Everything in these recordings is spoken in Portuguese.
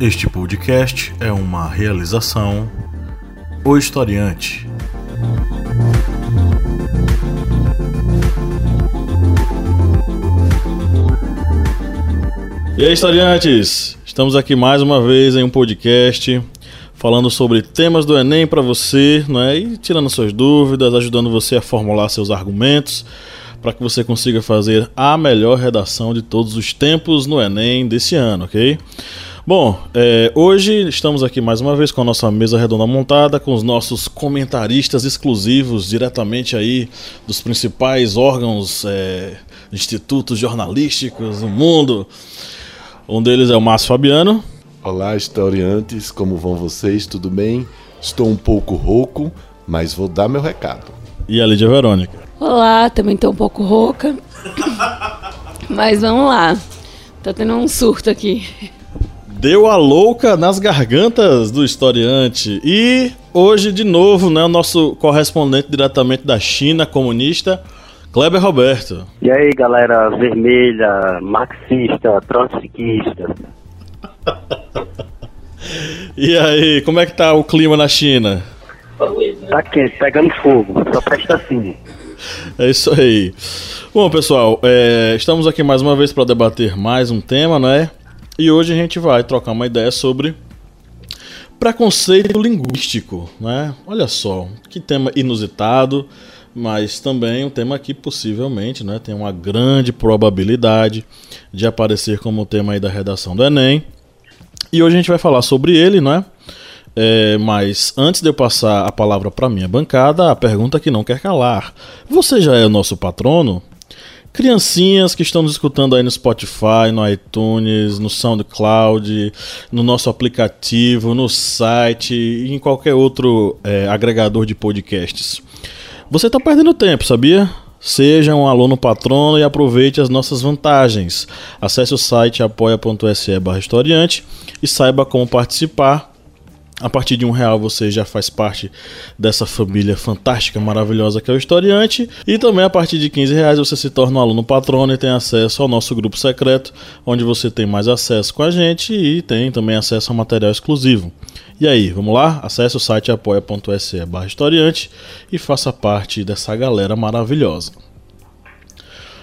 Este podcast é uma realização O Historiante. E aí, historiantes! Estamos aqui mais uma vez em um podcast falando sobre temas do Enem para você, não é? E tirando suas dúvidas, ajudando você a formular seus argumentos para que você consiga fazer a melhor redação de todos os tempos no Enem desse ano, ok? Bom, é, hoje estamos aqui mais uma vez com a nossa mesa redonda montada, com os nossos comentaristas exclusivos, diretamente aí dos principais órgãos, é, institutos jornalísticos do mundo. Um deles é o Márcio Fabiano. Olá, historiantes, como vão vocês? Tudo bem? Estou um pouco rouco, mas vou dar meu recado. E a Lídia Verônica. Olá, também estou um pouco rouca. mas vamos lá. Tô tendo um surto aqui. Deu a louca nas gargantas do historiante. E hoje, de novo, né, o nosso correspondente diretamente da China comunista, Kleber Roberto. E aí, galera vermelha, marxista, trotskista. E aí, como é que tá o clima na China? Tá quente, pegando fogo, só presta assim. É isso aí. Bom, pessoal, é, estamos aqui mais uma vez para debater mais um tema, não é? E hoje a gente vai trocar uma ideia sobre preconceito linguístico, né? Olha só, que tema inusitado, mas também um tema que possivelmente, né, tem uma grande probabilidade de aparecer como tema aí da redação do Enem. E hoje a gente vai falar sobre ele, né? É, mas antes de eu passar a palavra para minha bancada, a pergunta que não quer calar: você já é o nosso patrono? Criancinhas que estão nos escutando aí no Spotify, no iTunes, no SoundCloud, no nosso aplicativo, no site e em qualquer outro é, agregador de podcasts. Você está perdendo tempo, sabia? Seja um aluno patrono e aproveite as nossas vantagens. Acesse o site apoia.se historiante e saiba como participar a partir de um real você já faz parte dessa família fantástica, maravilhosa que é o Historiante. E também a partir de 15 reais você se torna um aluno patrono e tem acesso ao nosso grupo secreto, onde você tem mais acesso com a gente e tem também acesso a material exclusivo. E aí, vamos lá? Acesse o site apoia.se barra historiante e faça parte dessa galera maravilhosa.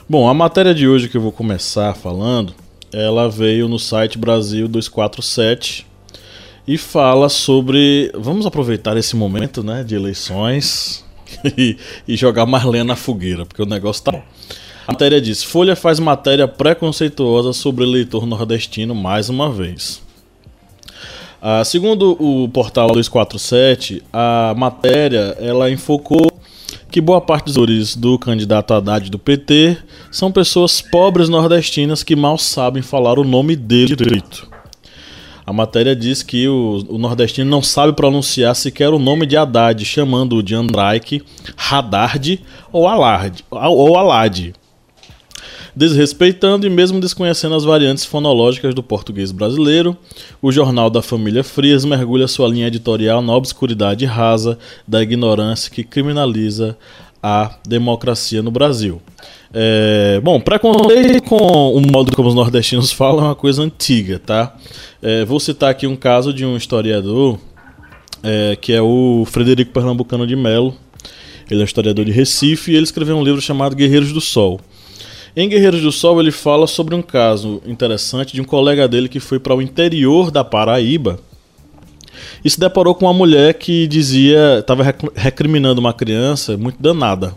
Bom, a matéria de hoje que eu vou começar falando, ela veio no site Brasil 247 e fala sobre. Vamos aproveitar esse momento né, de eleições e, jogar Marlene na fogueira, porque o negócio tá bom. A matéria diz: Folha faz matéria preconceituosa sobre eleitor nordestino mais uma vez. Ah, segundo o portal 247, a matéria ela enfocou que boa parte dos eleitores do candidato Haddad do PT são pessoas pobres nordestinas que mal sabem falar o nome dele direito. A matéria diz que o, o, nordestino não sabe pronunciar sequer o nome de Haddad, chamando-o de Andrake, Haddad ou Alad, ou Alad, desrespeitando e mesmo desconhecendo as variantes fonológicas do português brasileiro. O jornal da família Frias mergulha sua linha editorial na obscuridade rasa da ignorância que criminaliza a democracia no Brasil. É, bom, preconceito com o modo como os nordestinos falam é uma coisa antiga, tá? É, vou citar aqui um caso de um historiador é, que é o Frederico Pernambucano de Melo. Ele é um historiador de Recife e ele escreveu um livro chamado Guerreiros do Sol. Em Guerreiros do Sol ele fala sobre um caso interessante de um colega dele que foi para o interior da Paraíba e se deparou com uma mulher que dizia, estava recriminando uma criança muito danada.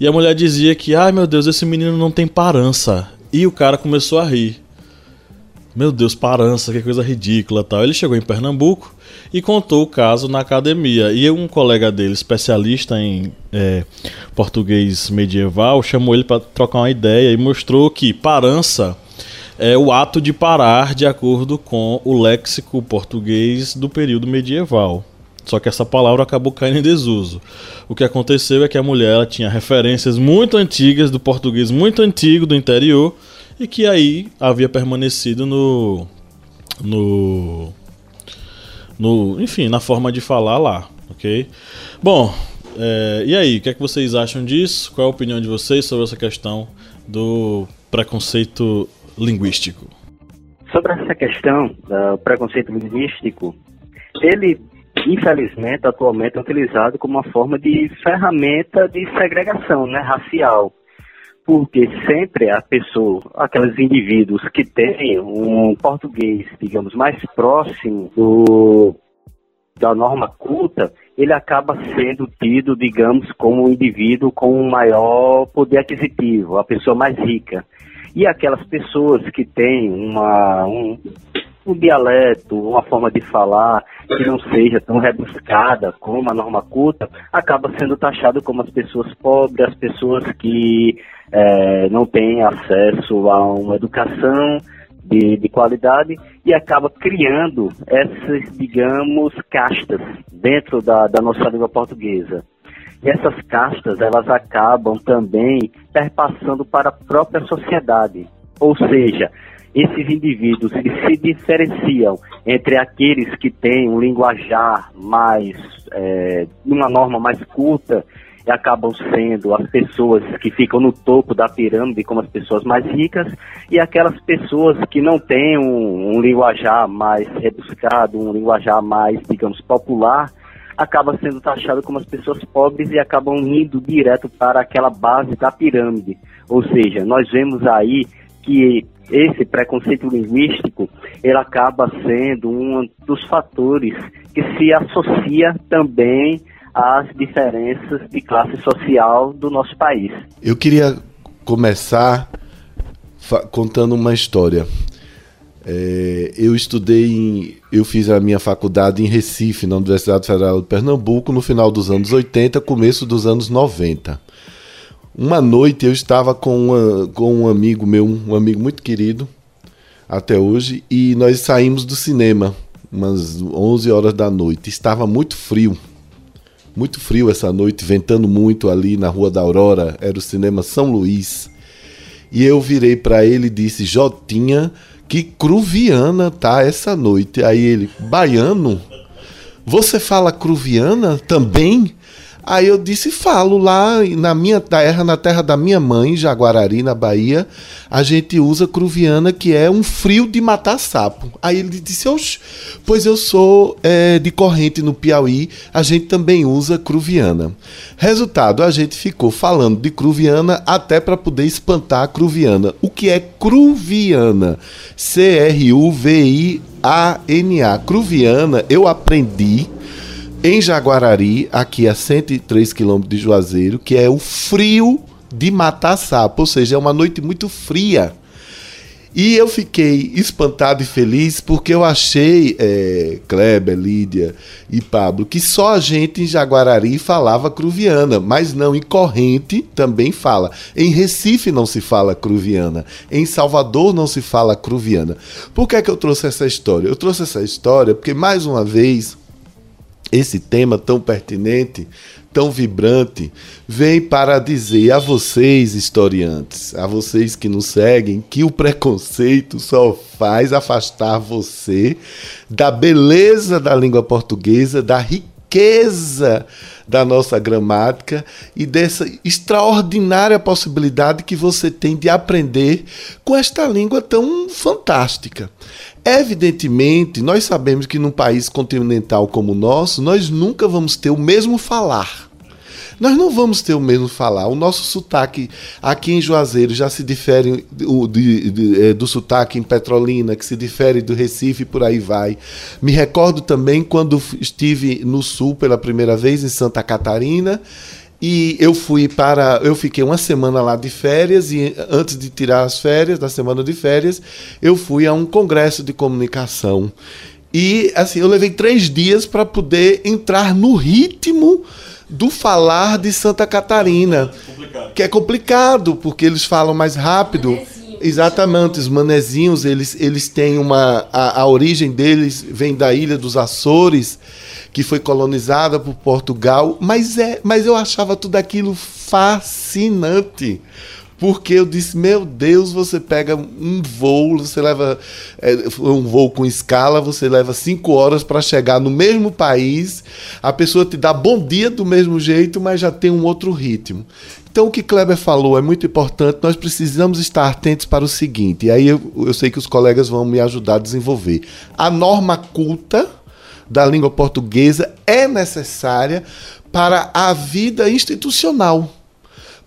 E a mulher dizia que, ai meu Deus, esse menino não tem parança. E o cara começou a rir. Meu Deus, parança, que coisa ridícula tal. Ele chegou em Pernambuco e contou o caso na academia. E um colega dele, especialista em é, português medieval, chamou ele para trocar uma ideia e mostrou que parança é o ato de parar de acordo com o léxico português do período medieval. Só que essa palavra acabou caindo em desuso. O que aconteceu é que a mulher tinha referências muito antigas do português muito antigo do interior e que aí havia permanecido no no no enfim na forma de falar lá, ok? Bom, é, e aí, o que é que vocês acham disso? Qual é a opinião de vocês sobre essa questão do preconceito linguístico? sobre essa questão do preconceito linguístico, ele, infelizmente, atualmente é utilizado como uma forma de ferramenta de segregação né, racial. Porque sempre a pessoa, aqueles indivíduos que têm um português, digamos, mais próximo do, da norma culta, ele acaba sendo tido, digamos, como um indivíduo com um maior poder aquisitivo, a pessoa mais rica. E aquelas pessoas que têm uma, um, um dialeto, uma forma de falar que não seja tão rebuscada como a norma culta, acaba sendo taxado como as pessoas pobres, as pessoas que é, não têm acesso a uma educação de, de qualidade e acaba criando essas, digamos, castas dentro da, da nossa língua portuguesa. E essas castas, elas acabam também perpassando para a própria sociedade. Ou seja, esses indivíduos se diferenciam entre aqueles que têm um linguajar mais, é, uma norma mais culta e acabam sendo as pessoas que ficam no topo da pirâmide como as pessoas mais ricas e aquelas pessoas que não têm um, um linguajar mais rebuscado, um linguajar mais, digamos, popular, acaba sendo taxado como as pessoas pobres e acabam indo direto para aquela base da pirâmide. Ou seja, nós vemos aí que esse preconceito linguístico ele acaba sendo um dos fatores que se associa também às diferenças de classe social do nosso país. Eu queria começar contando uma história. É, eu estudei, em, eu fiz a minha faculdade em Recife, na Universidade Federal de Pernambuco, no final dos anos 80, começo dos anos 90. Uma noite eu estava com, uma, com um amigo meu, um amigo muito querido, até hoje, e nós saímos do cinema, umas 11 horas da noite. Estava muito frio, muito frio essa noite, ventando muito ali na Rua da Aurora, era o cinema São Luís. E eu virei para ele e disse: Jotinha, que cruviana tá essa noite. Aí ele, baiano? Você fala cruviana também? Aí eu disse, falo lá na minha terra, na terra da minha mãe, Jaguarari, na Bahia, a gente usa cruviana, que é um frio de matar sapo. Aí ele disse, Oxe, pois eu sou é, de corrente no Piauí, a gente também usa cruviana. Resultado, a gente ficou falando de cruviana até para poder espantar a cruviana. O que é cruviana? C-R-U-V-I-A-N-A. Cruviana, eu aprendi em Jaguarari, aqui a 103 quilômetros de Juazeiro, que é o frio de matar sapo, ou seja, é uma noite muito fria. E eu fiquei espantado e feliz porque eu achei, é, Kleber, Lídia e Pablo, que só a gente em Jaguarari falava cruviana, mas não em Corrente também fala. Em Recife não se fala cruviana, em Salvador não se fala cruviana. Por que, é que eu trouxe essa história? Eu trouxe essa história porque, mais uma vez, esse tema tão pertinente, tão vibrante, vem para dizer a vocês, historiantes, a vocês que nos seguem, que o preconceito só faz afastar você da beleza da língua portuguesa, da riqueza da nossa gramática e dessa extraordinária possibilidade que você tem de aprender com esta língua tão fantástica. Evidentemente, nós sabemos que num país continental como o nosso, nós nunca vamos ter o mesmo falar. Nós não vamos ter o mesmo falar. O nosso sotaque aqui em Juazeiro já se difere do, de, de, é, do sotaque em Petrolina, que se difere do Recife e por aí vai. Me recordo também quando estive no Sul pela primeira vez, em Santa Catarina, e eu fui para. Eu fiquei uma semana lá de férias, e antes de tirar as férias, da semana de férias, eu fui a um congresso de comunicação. E assim, eu levei três dias para poder entrar no ritmo do falar de Santa Catarina. É que é complicado, porque eles falam mais rápido. Exatamente, os manezinhos, eles, eles têm uma. A, a origem deles vem da ilha dos Açores que foi colonizada por Portugal, mas, é, mas eu achava tudo aquilo fascinante. porque eu disse, meu Deus, você pega um voo, você leva é, um voo com escala, você leva cinco horas para chegar no mesmo país, a pessoa te dá bom dia do mesmo jeito, mas já tem um outro ritmo. Então, o que Kleber falou é muito importante. Nós precisamos estar atentos para o seguinte, e aí eu, eu sei que os colegas vão me ajudar a desenvolver. A norma culta da língua portuguesa é necessária para a vida institucional,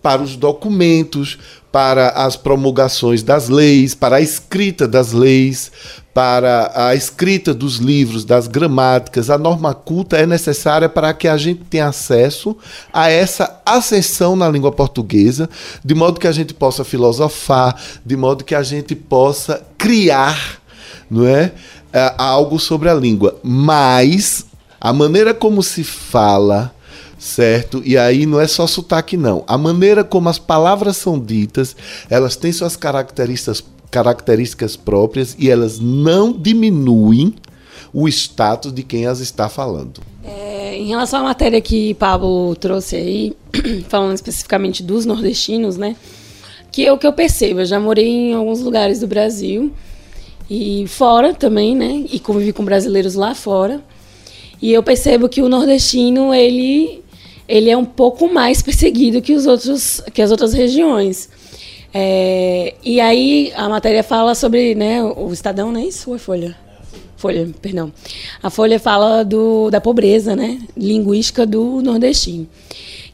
para os documentos, para as promulgações das leis, para a escrita das leis, para a escrita dos livros, das gramáticas. A norma culta é necessária para que a gente tenha acesso a essa ascensão na língua portuguesa, de modo que a gente possa filosofar, de modo que a gente possa criar, não é? É algo sobre a língua. Mas a maneira como se fala, certo? E aí não é só sotaque, não. A maneira como as palavras são ditas, elas têm suas características, características próprias e elas não diminuem o status de quem as está falando. É, em relação à matéria que Pablo trouxe aí, falando especificamente dos nordestinos, né? Que é o que eu percebo. Eu já morei em alguns lugares do Brasil e fora também, né? E convivi com brasileiros lá fora. E eu percebo que o nordestino, ele ele é um pouco mais perseguido que os outros que as outras regiões. É, e aí a matéria fala sobre, né, o Estadão, não é isso? Ou é Folha? Folha, perdão. A Folha fala do, da pobreza, né, linguística do nordestino.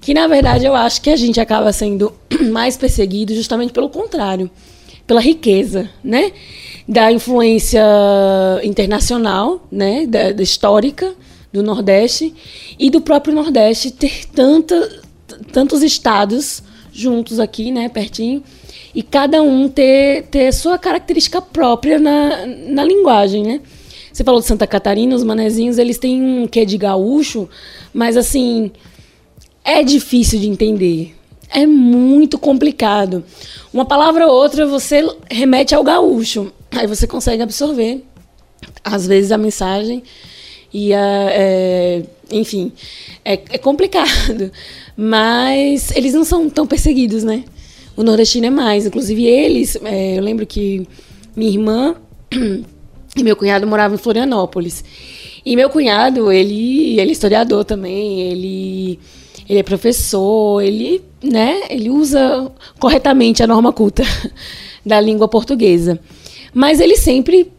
Que na verdade eu acho que a gente acaba sendo mais perseguido justamente pelo contrário, pela riqueza, né, da influência internacional, né, da, da histórica do Nordeste e do próprio Nordeste ter tanta, tantos estados juntos aqui, né, pertinho, e cada um ter, ter sua característica própria na, na linguagem, né? Você falou de Santa Catarina, os manezinhos, eles têm um quê de gaúcho, mas assim, é difícil de entender. É muito complicado. Uma palavra ou outra você remete ao gaúcho. Aí você consegue absorver, às vezes, a mensagem e a, é, enfim, é, é, complicado. Mas eles não são tão perseguidos, né? O nordestino é mais. Inclusive, eles. É, eu lembro que minha irmã e meu cunhado moravam em Florianópolis. E meu cunhado, ele, ele é historiador também, ele, ele é professor, ele, né, ele usa corretamente a norma culta da língua portuguesa. Mas ele sempre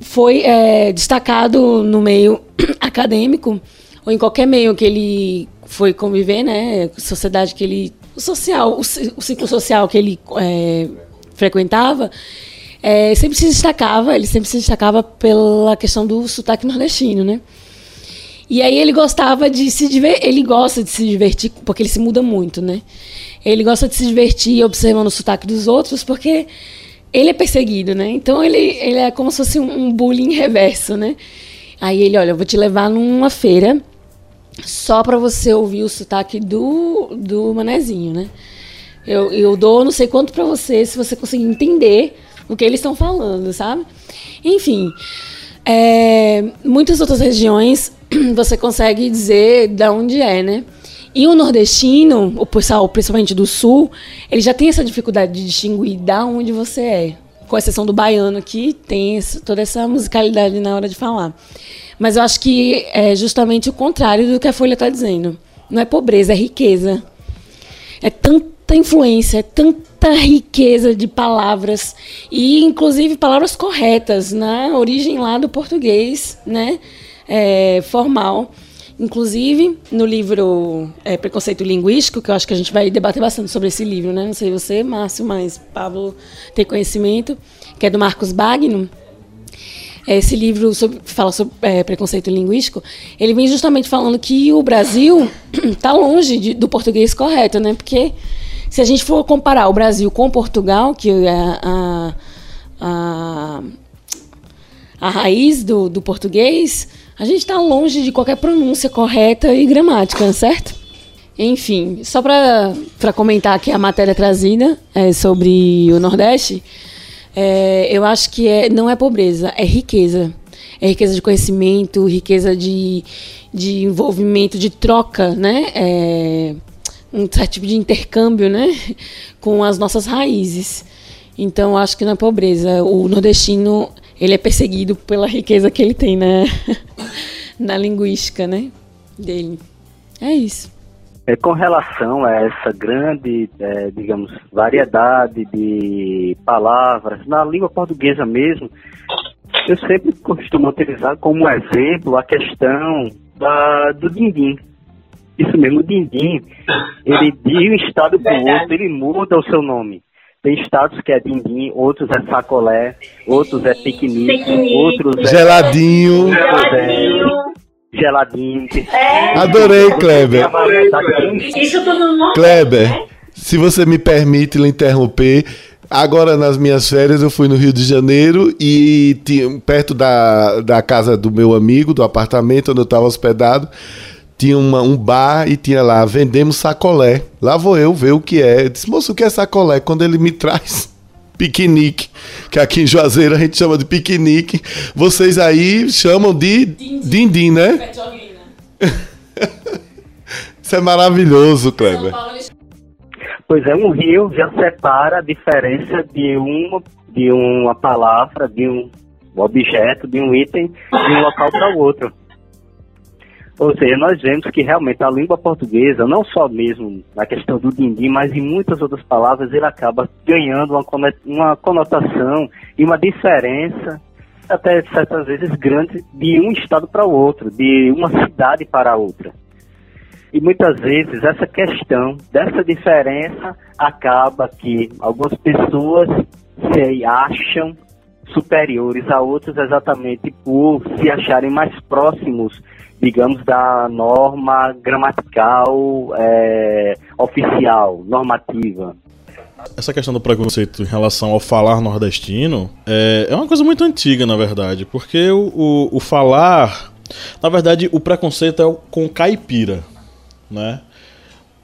foi é, destacado no meio acadêmico ou em qualquer meio que ele foi conviver, né, sociedade que ele, o social, o, o ciclo social que ele é, frequentava, é, sempre se destacava, ele sempre se destacava pela questão do sotaque nordestino, né? E aí ele gostava de se divertir, ele gosta de se divertir, porque ele se muda muito, né? Ele gosta de se divertir observando o sotaque dos outros, porque ele é perseguido, né? Então ele, ele é como se fosse um bullying reverso, né? Aí ele, olha, eu vou te levar numa feira só para você ouvir o sotaque do, do manezinho, né? Eu, eu dou não sei quanto para você se você conseguir entender o que eles estão falando, sabe? Enfim, é, muitas outras regiões você consegue dizer de onde é, né? E o nordestino, o pessoal, principalmente do sul, ele já tem essa dificuldade de distinguir da onde você é. Com exceção do baiano, que tem toda essa musicalidade na hora de falar. Mas eu acho que é justamente o contrário do que a Folha está dizendo. Não é pobreza, é riqueza. É tanta influência, tanta riqueza de palavras. E, inclusive, palavras corretas, na origem lá do português, né? É, formal Inclusive, no livro é, Preconceito Linguístico, que eu acho que a gente vai debater bastante sobre esse livro, né? Não sei você, Márcio, mas Pablo tem conhecimento, que é do Marcos Bagno. Esse livro sobre, fala sobre é, preconceito linguístico. Ele vem justamente falando que o Brasil está longe de, do português correto, né? Porque se a gente for comparar o Brasil com Portugal, que é a, a, a raiz do, do português, a gente está longe de qualquer pronúncia correta e gramática, certo? Enfim, só para comentar aqui a matéria trazida é, sobre o Nordeste, é, eu acho que é, não é pobreza, é riqueza. É riqueza de conhecimento, riqueza de, de envolvimento, de troca, né? É, um certo tipo de intercâmbio, né, com as nossas raízes. Então, acho que na pobreza, o nordestino ele é perseguido pela riqueza que ele tem na, na linguística, né, dele. É isso. É, com relação a essa grande, é, digamos, variedade de palavras na língua portuguesa mesmo, eu sempre costumo utilizar como exemplo a questão da, do dindim. Isso mesmo, o dindim, ele de um estado para o outro, ele muda o seu nome. Tem estados que é dindim, outros é sacolé, outros é piquenique, outros é... Geladinho. É geladinho. É. Adorei, Kleber. Isso tudo no Kleber, se você me permite lhe interromper, Agora, nas minhas férias, eu fui no Rio de Janeiro e tinha, perto da, da casa do meu amigo, do apartamento onde eu estava hospedado, tinha uma, um bar e tinha lá, vendemos sacolé. Lá vou eu ver o que é. Eu disse, moço, o que é sacolé? Quando ele me traz piquenique, que aqui em Juazeiro a gente chama de piquenique. Vocês aí chamam de dindim, né? Isso é maravilhoso, Kleber. Pois é, um rio já separa a diferença de uma, de uma palavra, de um objeto, de um item, de um local para o outro. Ou seja, nós vemos que realmente a língua portuguesa, não só mesmo na questão do dindim, mas em muitas outras palavras, ele acaba ganhando uma conotação e uma diferença, até certas vezes grande, de um estado para o outro, de uma cidade para outra. E muitas vezes essa questão dessa diferença acaba que algumas pessoas se acham superiores a outros exatamente por se acharem mais próximos, digamos, da norma gramatical é, oficial, normativa. Essa questão do preconceito em relação ao falar nordestino é, é uma coisa muito antiga, na verdade, porque o, o, o falar. Na verdade, o preconceito é com caipira né?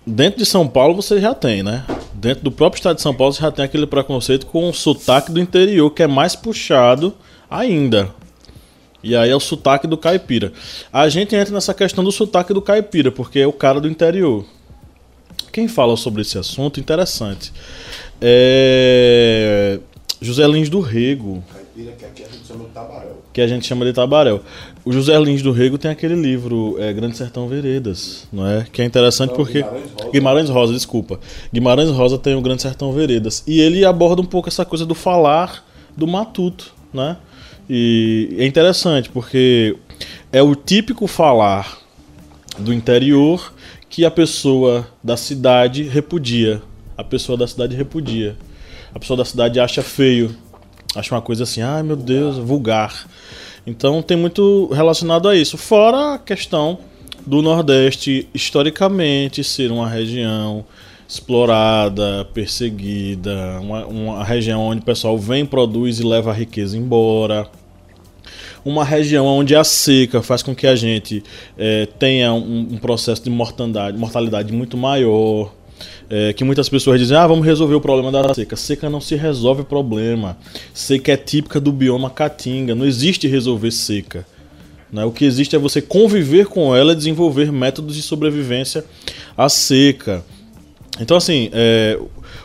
Dentro de São Paulo você já tem, né? Dentro do próprio estado de São Paulo você já tem aquele preconceito com o sotaque do interior, que é mais puxado ainda. E aí é o sotaque do caipira. A gente entra nessa questão do sotaque do caipira, porque é o cara do interior. Quem fala sobre esse assunto, interessante. É. José Lins do Rego. Caipira, que aqui a gente chama de tabaréu. Que a gente chama de tabaréu. O José Lins do Rego tem aquele livro, é, Grande Sertão Veredas, não é? Que é interessante não, porque. Guimarães Rosa. Guimarães Rosa, desculpa. Guimarães Rosa tem o Grande Sertão Veredas. E ele aborda um pouco essa coisa do falar do matuto, né? E é interessante porque é o típico falar do interior que a pessoa da cidade repudia. A pessoa da cidade repudia. A pessoa da cidade acha feio. Acha uma coisa assim, ai meu Deus, vulgar. Então tem muito relacionado a isso. Fora a questão do Nordeste historicamente ser uma região explorada, perseguida, uma, uma região onde o pessoal vem, produz e leva a riqueza embora. Uma região onde a seca faz com que a gente é, tenha um, um processo de mortandade, mortalidade muito maior é, que muitas pessoas dizem, ah, vamos resolver o problema da seca. Seca não se resolve o problema. Seca é típica do bioma caatinga, não existe resolver seca. Né? O que existe é você conviver com ela e desenvolver métodos de sobrevivência à seca. Então, assim, é,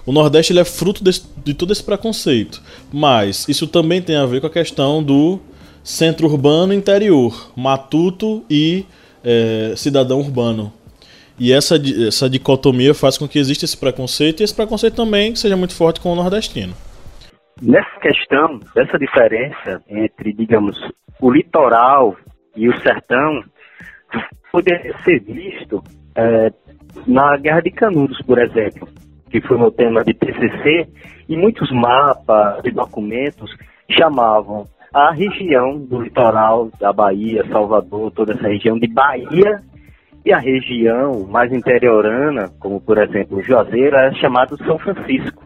o Nordeste ele é fruto de todo esse preconceito. Mas isso também tem a ver com a questão do centro urbano interior, matuto e é, cidadão urbano. E essa, essa dicotomia faz com que exista esse preconceito e esse preconceito também seja muito forte com o nordestino. Nessa questão, dessa diferença entre, digamos, o litoral e o sertão, poderia ser visto é, na Guerra de Canudos, por exemplo, que foi no tema de TCC, e muitos mapas e documentos chamavam a região do litoral da Bahia, Salvador, toda essa região de Bahia e a região mais interiorana, como por exemplo o Juazeiro, é chamado São Francisco.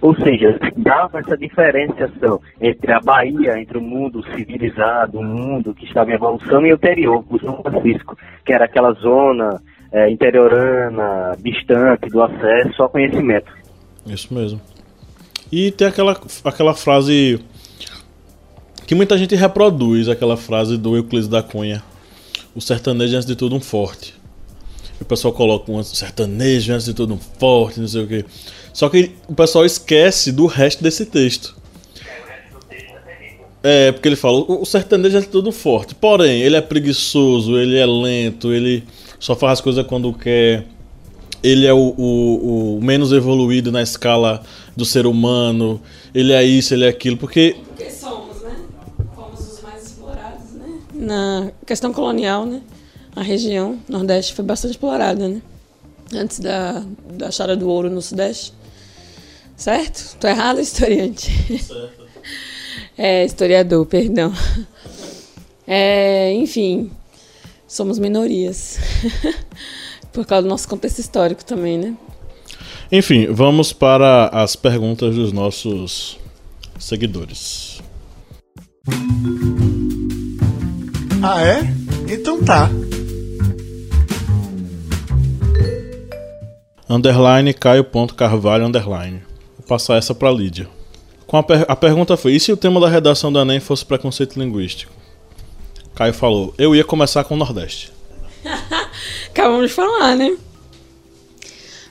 Ou seja, dava essa diferenciação entre a Bahia, entre o mundo civilizado, o mundo que estava em evolução, e o interior, o São Francisco, que era aquela zona é, interiorana, distante do acesso ao conhecimento. Isso mesmo. E tem aquela, aquela frase que muita gente reproduz, aquela frase do Euclides da Cunha, o sertanejo é antes de tudo um forte. o pessoal coloca um sertanejo antes de tudo um forte, não sei o quê. Só que o pessoal esquece do resto desse texto. É, porque ele fala, o sertanejo é tudo forte. Porém, ele é preguiçoso, ele é lento, ele só faz as coisas quando quer. Ele é o, o, o, menos evoluído na escala do ser humano. Ele é isso, ele é aquilo. Porque. Porque somos, né? Fomos os mais explorados, né? Na questão colonial, né? A região Nordeste foi bastante explorada, né? Antes da, da achada do ouro no Sudeste. Certo? Tô errado, historiante? Certo. É, historiador, perdão. É, enfim, somos minorias. Por causa do nosso contexto histórico também, né? Enfim, vamos para as perguntas dos nossos seguidores. Ah, é? Então tá. Underline Caio.carvalho Underline passar essa para Lídia. Com a, per a pergunta foi: e se o tema da redação do Enem fosse preconceito linguístico? Caio falou: eu ia começar com o Nordeste. Acabamos de falar, né?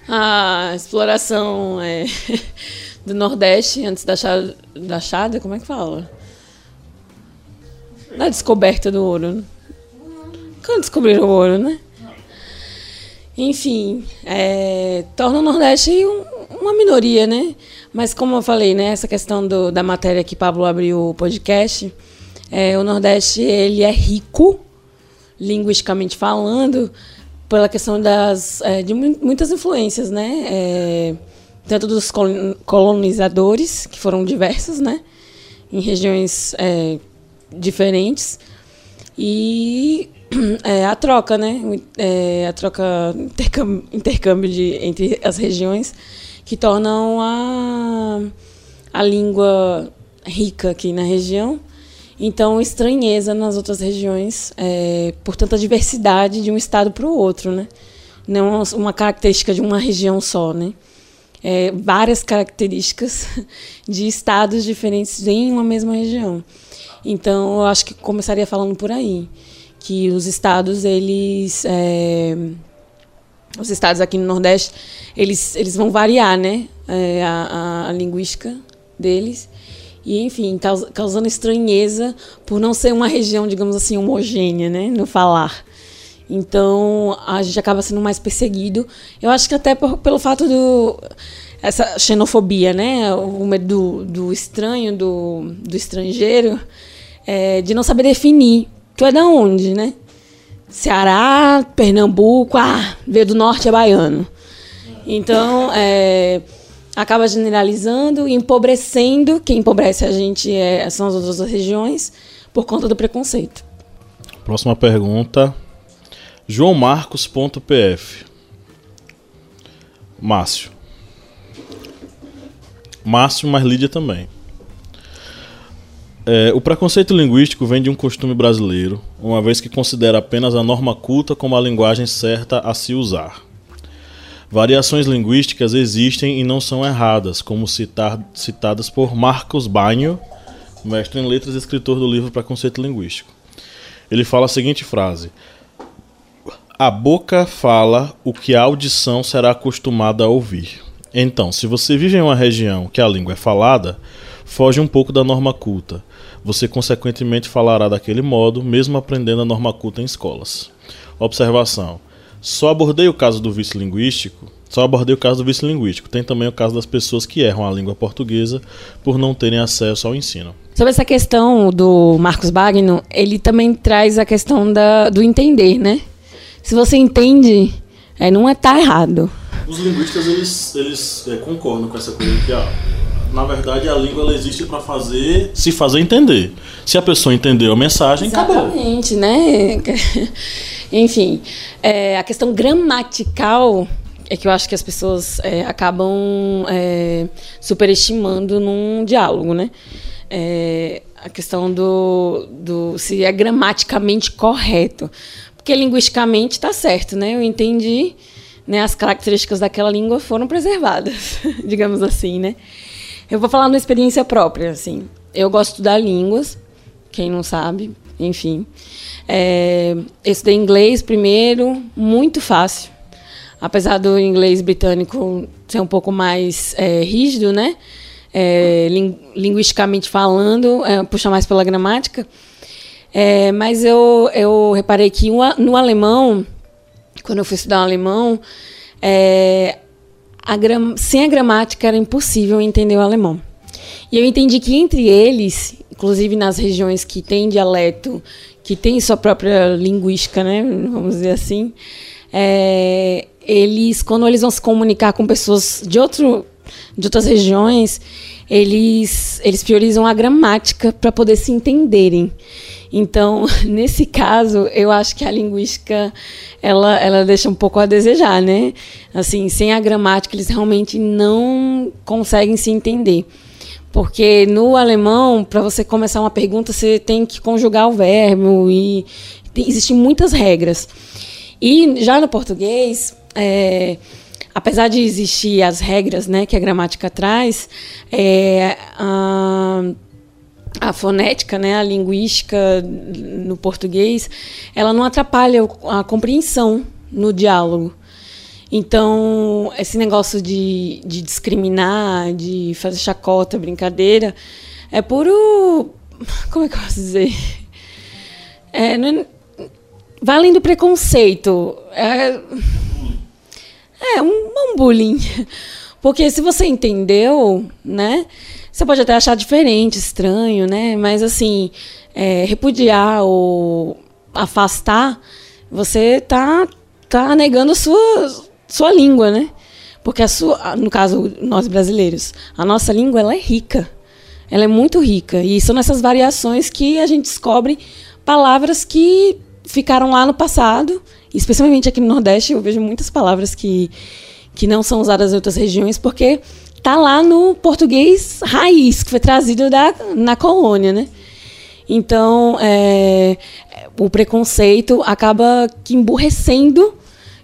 A exploração é, do Nordeste antes da chada, da chada, como é que fala? Da descoberta do ouro. Quando descobriram o ouro, né? Enfim, é, torna o Nordeste um, uma minoria, né? Mas como eu falei, né, essa questão do, da matéria que Pablo abriu o podcast, é, o Nordeste ele é rico, linguisticamente falando, pela questão das é, de muitas influências, né? É, tanto dos colonizadores, que foram diversos, né? Em regiões é, diferentes. E é, a troca, né? É, a troca, intercâmbio, intercâmbio de, entre as regiões que tornam a, a língua rica aqui na região. Então, estranheza nas outras regiões, é, por tanta diversidade de um estado para o outro, né? Não uma característica de uma região só, né? É, várias características de estados diferentes em uma mesma região. Então, eu acho que começaria falando por aí, que os estados eles é, os estados aqui no Nordeste, eles, eles vão variar, né? É, a, a, linguística deles. E, enfim, causando estranheza por não ser uma região, digamos assim, homogênea, né? No falar. Então, a gente acaba sendo mais perseguido. Eu acho que até por, pelo fato do... Essa xenofobia, né? O medo do, do estranho, do, do estrangeiro, é, de não saber definir. Tu é da onde, né? Ceará, Pernambuco, ah, veio do norte é baiano. Então, é, acaba generalizando e empobrecendo. Quem empobrece a gente é, são as outras regiões por conta do preconceito. Próxima pergunta. joãomarcos.pf Márcio. Márcio, mas Lídia também. É, o preconceito linguístico vem de um costume brasileiro, uma vez que considera apenas a norma culta como a linguagem certa a se usar. Variações linguísticas existem e não são erradas, como citar, citadas por Marcos Banho, mestre em letras e escritor do livro Preconceito Linguístico. Ele fala a seguinte frase: A boca fala o que a audição será acostumada a ouvir. Então, se você vive em uma região que a língua é falada, foge um pouco da norma culta você consequentemente falará daquele modo, mesmo aprendendo a norma culta em escolas. Observação: só abordei o caso do vício linguístico. Só abordei o caso do vício linguístico. Tem também o caso das pessoas que erram a língua portuguesa por não terem acesso ao ensino. Sobre essa questão do Marcos Bagno, ele também traz a questão da, do entender, né? Se você entende, é, não é tá errado. Os linguistas eles, eles é, concordam com essa coisa que ah, na verdade, a língua ela existe para fazer, se fazer entender. Se a pessoa entendeu a mensagem, Exatamente, acabou. né? Enfim, é, a questão gramatical é que eu acho que as pessoas é, acabam é, superestimando num diálogo, né? É, a questão do, do se é gramaticamente correto. Porque linguisticamente está certo, né? Eu entendi, né? As características daquela língua foram preservadas, digamos assim, né? Eu vou falar uma experiência própria, assim. Eu gosto de estudar línguas, quem não sabe, enfim. É, estudei inglês primeiro, muito fácil. apesar do inglês britânico ser um pouco mais é, rígido, né? É, linguisticamente falando, é, puxa mais pela gramática. É, mas eu, eu reparei que no alemão, quando eu fui estudar alemão, é, a sem a gramática era impossível entender o alemão. E eu entendi que entre eles, inclusive nas regiões que têm dialeto, que têm sua própria linguística, né, vamos dizer assim, é, eles, quando eles vão se comunicar com pessoas de, outro, de outras regiões, eles, eles priorizam a gramática para poder se entenderem. Então, nesse caso, eu acho que a linguística ela, ela deixa um pouco a desejar, né? Assim, sem a gramática, eles realmente não conseguem se entender. Porque no alemão, para você começar uma pergunta, você tem que conjugar o verbo e tem, existem muitas regras. E já no português, é, apesar de existir as regras né, que a gramática traz, é, a, a fonética, né, a linguística no português, ela não atrapalha a compreensão no diálogo. Então, esse negócio de, de discriminar, de fazer chacota, brincadeira, é puro. Como é que eu posso dizer? É, não é, vai além do preconceito. É, é um, um bullying. Porque se você entendeu, né? Você pode até achar diferente, estranho, né? Mas assim, é, repudiar ou afastar, você tá, tá negando sua, sua língua, né? Porque a sua, no caso, nós brasileiros, a nossa língua ela é rica. Ela é muito rica. E são nessas variações que a gente descobre palavras que ficaram lá no passado, especialmente aqui no Nordeste, eu vejo muitas palavras que, que não são usadas em outras regiões, porque tá lá no português raiz, que foi trazido da, na colônia, né? Então, é, o preconceito acaba que emburrecendo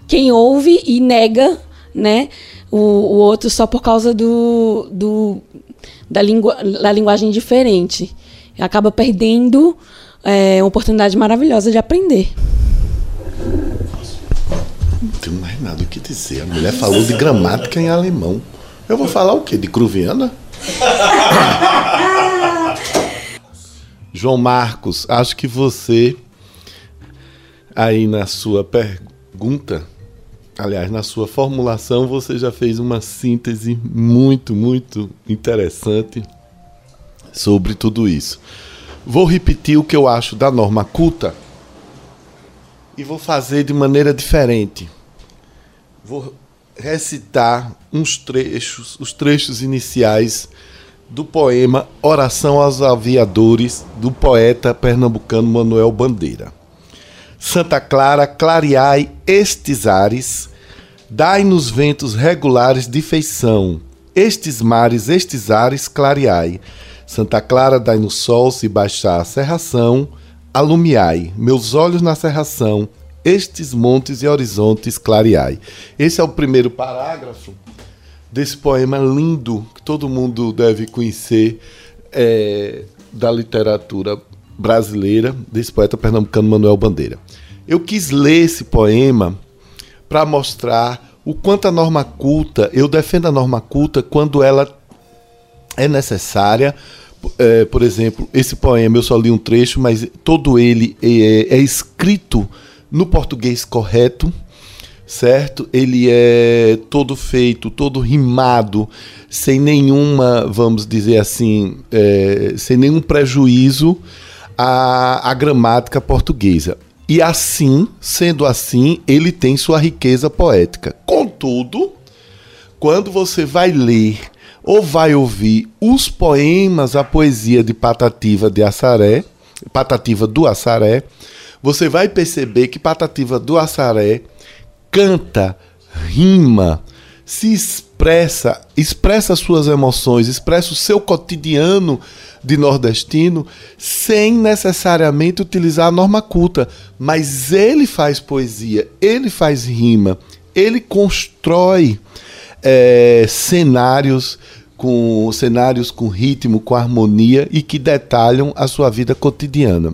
quem ouve e nega né, o, o outro só por causa do, do, da, língua, da linguagem diferente. Acaba perdendo é, uma oportunidade maravilhosa de aprender. Não tenho mais nada o que dizer. A mulher falou de gramática em alemão. Eu vou falar o quê? De Cruviana? João Marcos, acho que você, aí na sua pergunta, aliás, na sua formulação, você já fez uma síntese muito, muito interessante sobre tudo isso. Vou repetir o que eu acho da norma culta e vou fazer de maneira diferente. Vou recitar uns trechos, os trechos iniciais do poema Oração aos Aviadores, do poeta pernambucano Manuel Bandeira. Santa Clara, clareai estes ares, dai-nos ventos regulares de feição, estes mares, estes ares, clareai. Santa Clara, dai-nos sol se baixar a serração, alumiai, meus olhos na serração, estes montes e horizontes clareai. Esse é o primeiro parágrafo desse poema lindo que todo mundo deve conhecer é, da literatura brasileira, desse poeta pernambucano Manuel Bandeira. Eu quis ler esse poema para mostrar o quanto a norma culta, eu defendo a norma culta quando ela é necessária. É, por exemplo, esse poema eu só li um trecho, mas todo ele é, é escrito no português correto certo? Ele é todo feito, todo rimado, sem nenhuma, vamos dizer assim, é, sem nenhum prejuízo à, à gramática portuguesa. E assim, sendo assim, ele tem sua riqueza poética. Contudo, quando você vai ler ou vai ouvir os poemas, a poesia de Patativa de Assaré, Patativa do Assaré, você vai perceber que Patativa do Assaré canta, rima, se expressa, expressa suas emoções, expressa o seu cotidiano de nordestino sem necessariamente utilizar a norma culta, mas ele faz poesia, ele faz rima, ele constrói é, cenários com cenários com ritmo, com harmonia e que detalham a sua vida cotidiana.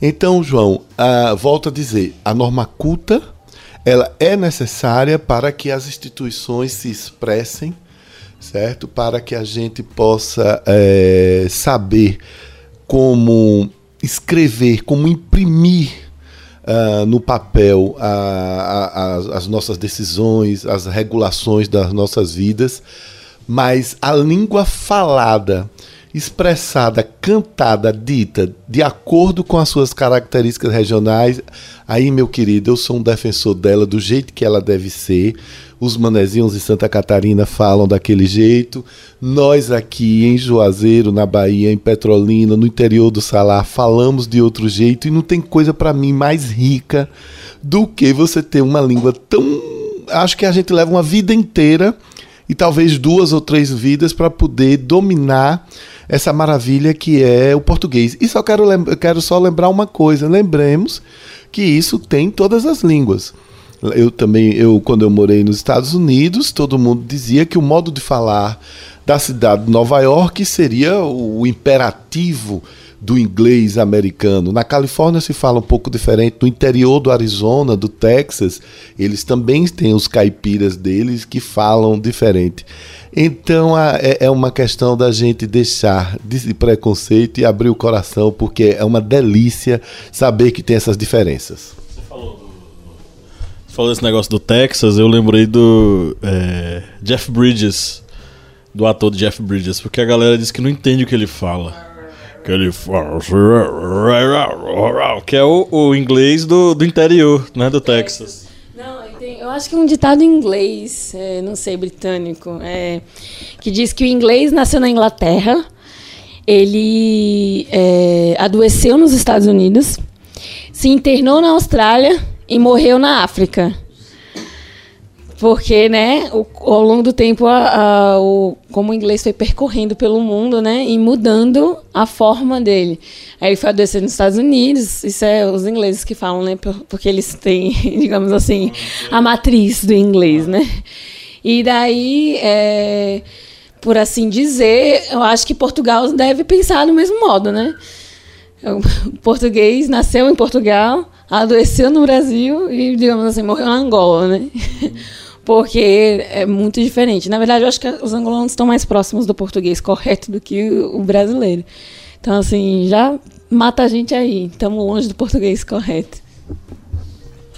Então, João, uh, volto a dizer, a norma culta ela é necessária para que as instituições se expressem, certo? Para que a gente possa é, saber como escrever, como imprimir uh, no papel a, a, a, as nossas decisões, as regulações das nossas vidas, mas a língua falada expressada, cantada, dita, de acordo com as suas características regionais, aí, meu querido, eu sou um defensor dela do jeito que ela deve ser. Os manezinhos em Santa Catarina falam daquele jeito. Nós aqui em Juazeiro, na Bahia, em Petrolina, no interior do Salar, falamos de outro jeito e não tem coisa para mim mais rica do que você ter uma língua tão. Acho que a gente leva uma vida inteira e talvez duas ou três vidas para poder dominar essa maravilha que é o português. E só quero, quero só lembrar uma coisa: lembremos que isso tem em todas as línguas. Eu também, eu quando eu morei nos Estados Unidos, todo mundo dizia que o modo de falar da cidade de Nova York seria o imperativo do inglês americano. Na Califórnia se fala um pouco diferente, no interior do Arizona, do Texas, eles também têm os caipiras deles que falam diferente. Então a, é, é, uma questão da gente deixar de preconceito e abrir o coração, porque é uma delícia saber que tem essas diferenças. Você falou, desse negócio do Texas, eu lembrei do é, Jeff Bridges, do ator Jeff Bridges, porque a galera diz que não entende o que ele fala. Que ele fala. Que é o, o inglês do, do interior, né? Do Texas. Eu acho que é um ditado em inglês, é, não sei, britânico, é, que diz que o inglês nasceu na Inglaterra, ele é, adoeceu nos Estados Unidos, se internou na Austrália e morreu na África. Porque, né, o, ao longo do tempo, a, a, o, como o inglês foi percorrendo pelo mundo, né, e mudando a forma dele. Aí ele foi adoecer nos Estados Unidos, isso é os ingleses que falam, né, porque eles têm, digamos assim, a matriz do inglês, né. E daí, é, por assim dizer, eu acho que Portugal deve pensar do mesmo modo, né. Português nasceu em Portugal, adoeceu no Brasil e, digamos assim, morreu na Angola, né porque é muito diferente. Na verdade, eu acho que os angolanos estão mais próximos do português correto do que o brasileiro. Então, assim, já mata a gente aí. Estamos longe do português correto.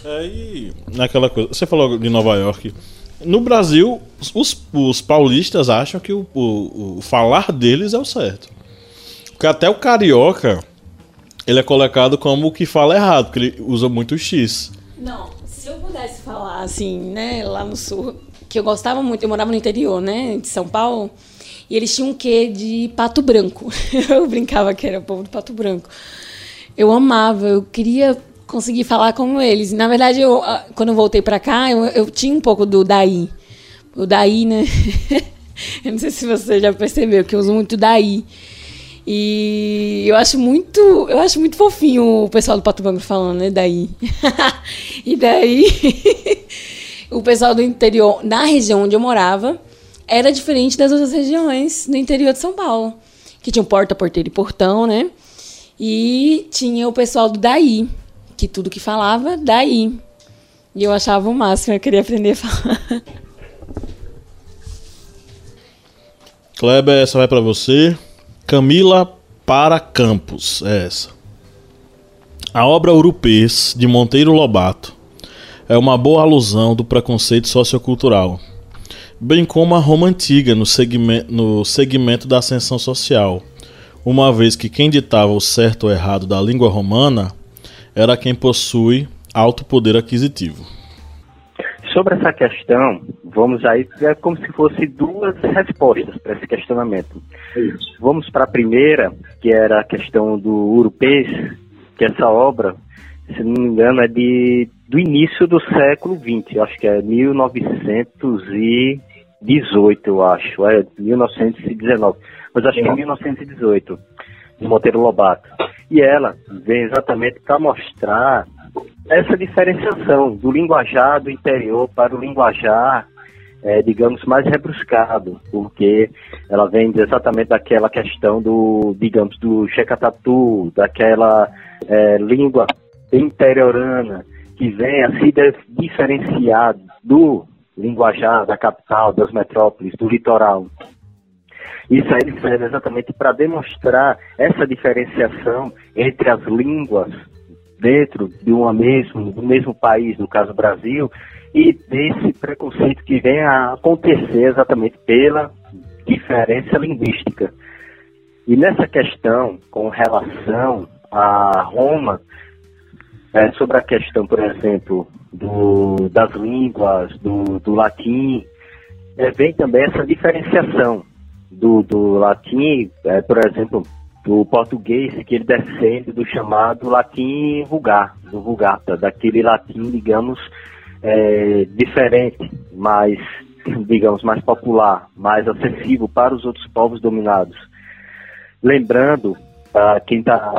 É, naquela coisa. Você falou de Nova York. No Brasil, os, os paulistas acham que o, o, o falar deles é o certo. Porque até o carioca ele é colocado como o que fala errado, porque ele usa muito o X. Não, se eu pudesse falar assim, né, lá no sul, que eu gostava muito, eu morava no interior, né, de São Paulo, e eles tinham um quê de pato branco. eu brincava que era o povo do pato branco. Eu amava, eu queria conseguir falar como eles. Na verdade, eu, quando eu voltei para cá, eu, eu tinha um pouco do daí. O daí, né? eu não sei se você já percebeu que eu uso muito daí. E eu acho muito, eu acho muito fofinho o pessoal do Pato Branco falando, né? Daí. e daí o pessoal do interior, na região onde eu morava, era diferente das outras regiões do interior de São Paulo, que tinha porta, porteiro e portão, né? E tinha o pessoal do daí, que tudo que falava, daí. E eu achava o máximo, eu queria aprender a falar. Kleber, essa vai para você. Camila para Campos, é essa. A obra Urupês, de Monteiro Lobato, é uma boa alusão do preconceito sociocultural, bem como a Roma Antiga no segmento, no segmento da ascensão social, uma vez que quem ditava o certo ou errado da língua romana era quem possui alto poder aquisitivo. Sobre essa questão, vamos aí, é como se fosse duas respostas para esse questionamento. Isso. Vamos para a primeira, que era a questão do Urupês, que essa obra, se não me engano, é de, do início do século XX, acho que é 1918, eu acho, é 1919, mas acho que é 1918, de Monteiro Lobato. E ela vem exatamente para mostrar essa diferenciação do linguajar do interior para o linguajar, é, digamos, mais rebruscado, porque ela vem exatamente daquela questão do, digamos, do checatatu, daquela é, língua interiorana, que venha se diferenciar do linguajar da capital, das metrópoles, do litoral. Isso aí serve exatamente para demonstrar essa diferenciação entre as línguas dentro de uma mesmo, do mesmo país, no caso Brasil, e desse preconceito que vem a acontecer exatamente pela diferença linguística. E nessa questão, com relação a Roma, é, sobre a questão, por exemplo, do, das línguas, do, do latim, é, vem também essa diferenciação do, do latim, é, por exemplo, do português, que ele descende do chamado latim vulgar, do vulgata, daquele latim, digamos, é, diferente, mais, digamos, mais popular, mais acessível para os outros povos dominados. Lembrando para quem tá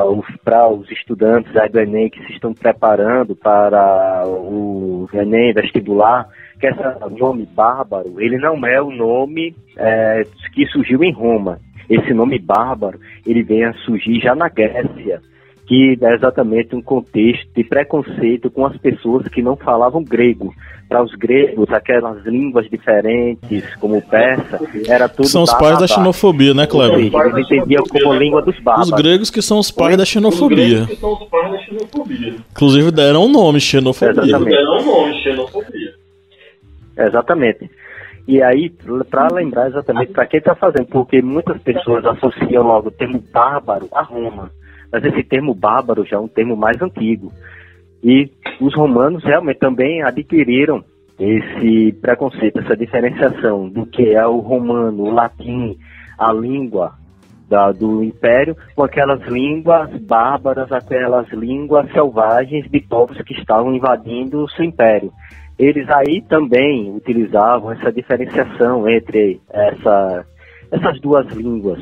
para os estudantes aí do Enem que se estão preparando para o Enem vestibular, que esse nome bárbaro, ele não é o nome é, que surgiu em Roma. Esse nome bárbaro, ele vem a surgir já na Grécia que é exatamente um contexto de preconceito com as pessoas que não falavam grego. Para os gregos, aquelas línguas diferentes, como o persa, era tudo. São os pais da xenofobia, né, Cleber? Eles entendiam como língua dos bárbaros. Os gregos que são os pais da xenofobia. Inclusive deram um nome, xenofobia. Exatamente. Deram um nome, xenofobia. Exatamente. E aí, para lembrar exatamente para quem está fazendo, porque muitas pessoas associam logo o termo bárbaro a Roma mas esse termo bárbaro já é um termo mais antigo. E os romanos realmente também adquiriram esse preconceito, essa diferenciação do que é o romano, o latim, a língua da, do império, com aquelas línguas bárbaras, aquelas línguas selvagens de povos que estavam invadindo o seu império. Eles aí também utilizavam essa diferenciação entre essa, essas duas línguas,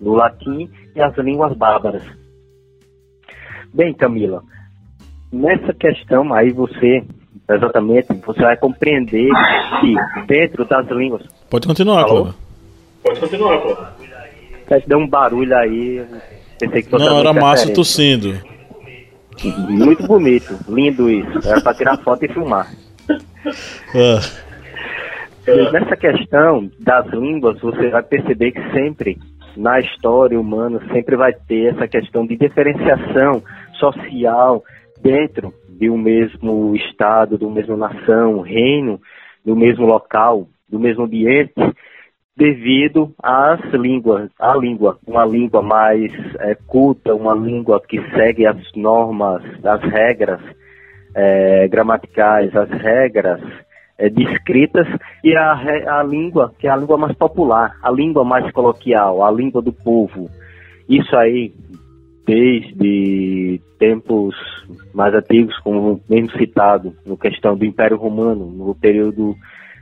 o latim e as línguas bárbaras. Bem, Camila, nessa questão aí você, exatamente, você vai compreender que dentro das línguas... Pode continuar, Cláudio. Pode continuar, Cláudio. Deu um barulho aí, pensei que Não, era Márcio tossindo. Muito bonito, lindo isso. Era para tirar foto e filmar. É. Nessa questão das línguas, você vai perceber que sempre na história humana sempre vai ter essa questão de diferenciação social dentro de um mesmo estado, de uma mesma nação, reino, do mesmo local, do mesmo ambiente, devido às línguas, à língua, uma língua mais é, culta, uma língua que segue as normas, as regras é, gramaticais, as regras é, descritas, e a, a língua, que é a língua mais popular, a língua mais coloquial, a língua do povo. Isso aí desde tempos mais antigos, como mesmo citado no questão do Império Romano, no período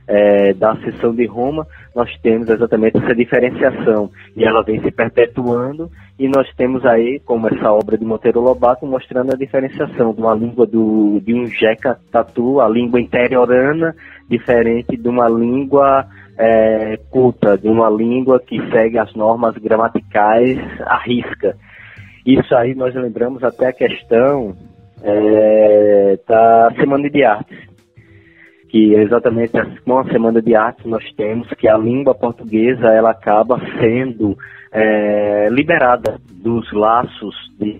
é, da ascensão de Roma, nós temos exatamente essa diferenciação e ela vem se perpetuando e nós temos aí, como essa obra de Monteiro Lobato, mostrando a diferenciação de uma língua do, de um jeca tatu, a língua interiorana, diferente de uma língua é, culta, de uma língua que segue as normas gramaticais à risca. Isso aí nós lembramos até a questão é, da Semana de Artes, que exatamente com a Semana de Artes nós temos que a língua portuguesa ela acaba sendo é, liberada dos laços de,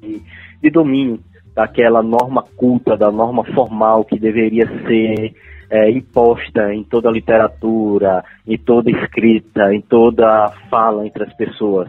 de, de domínio daquela norma culta, da norma formal que deveria ser é, imposta em toda a literatura, em toda escrita, em toda fala entre as pessoas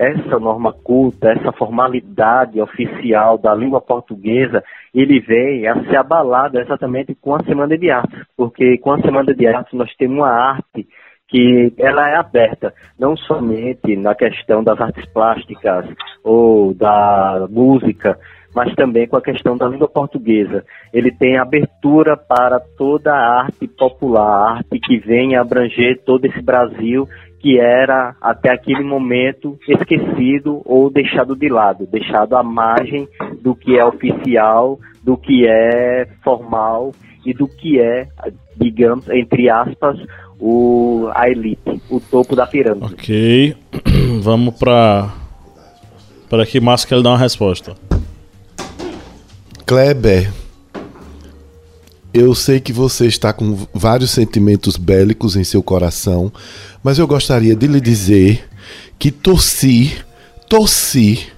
essa norma culta, essa formalidade oficial da língua portuguesa, ele vem a ser abalado exatamente com a Semana de Arte, porque com a Semana de Arte nós temos uma arte que ela é aberta, não somente na questão das artes plásticas ou da música, mas também com a questão da língua portuguesa. Ele tem abertura para toda a arte popular, arte que vem abranger todo esse Brasil que era até aquele momento esquecido ou deixado de lado, deixado à margem do que é oficial, do que é formal e do que é, digamos, entre aspas, o, a elite, o topo da pirâmide. Ok, vamos para para que Márcio quer dar uma resposta. Kleber, eu sei que você está com vários sentimentos bélicos em seu coração, mas eu gostaria de lhe dizer que torci, torci,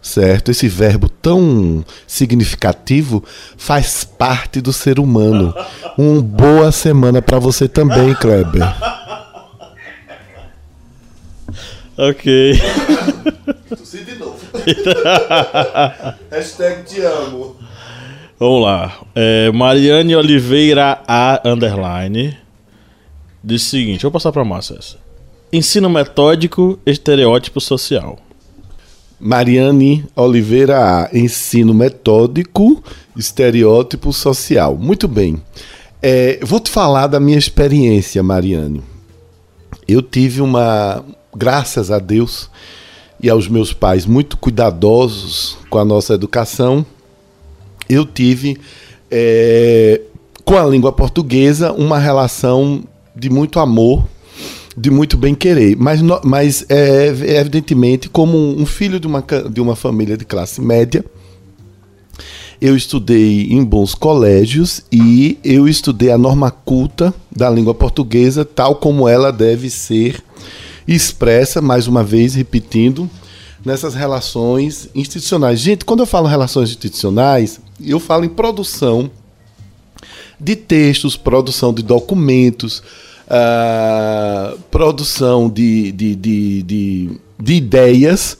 certo? Esse verbo tão significativo faz parte do ser humano. Uma boa semana para você também, Kleber. Ok. Tossi de novo. Hashtag te amo. Vamos lá. É, Mariane Oliveira A. Underline. Diz o seguinte: vou passar para Márcia essa. Ensino metódico, estereótipo social. Mariane Oliveira A. Ensino metódico, estereótipo social. Muito bem. É, vou te falar da minha experiência, Mariane. Eu tive uma, graças a Deus e aos meus pais muito cuidadosos com a nossa educação, eu tive é, com a língua portuguesa uma relação de muito amor, de muito bem querer, mas, mas é, evidentemente como um filho de uma, de uma família de classe média, eu estudei em bons colégios e eu estudei a norma culta da língua portuguesa tal como ela deve ser expressa, mais uma vez repetindo, nessas relações institucionais. Gente, quando eu falo relações institucionais, eu falo em produção de textos, produção de documentos, uh, produção de, de, de, de, de ideias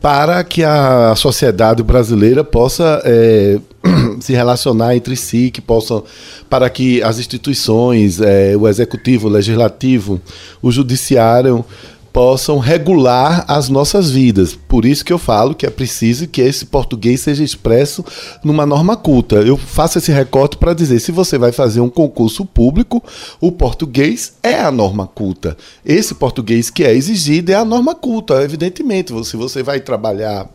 para que a sociedade brasileira possa é, se relacionar entre si, que possam, para que as instituições, é, o executivo, o legislativo, o judiciário possam regular as nossas vidas. Por isso que eu falo que é preciso que esse português seja expresso numa norma culta. Eu faço esse recorte para dizer, se você vai fazer um concurso público, o português é a norma culta. Esse português que é exigido é a norma culta, evidentemente. Se você vai trabalhar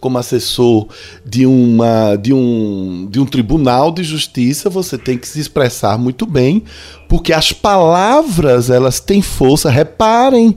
como assessor de, uma, de, um, de um tribunal de justiça, você tem que se expressar muito bem, porque as palavras elas têm força. Reparem,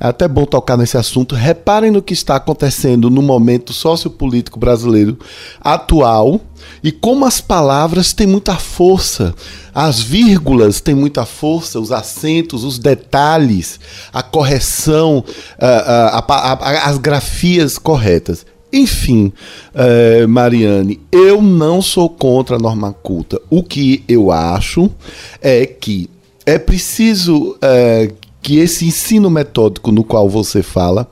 é até bom tocar nesse assunto. Reparem no que está acontecendo no momento sociopolítico brasileiro atual e como as palavras têm muita força. As vírgulas têm muita força, os acentos, os detalhes, a correção, a, a, a, as grafias corretas. Enfim, é, Mariane, eu não sou contra a norma culta. O que eu acho é que é preciso é, que esse ensino metódico no qual você fala,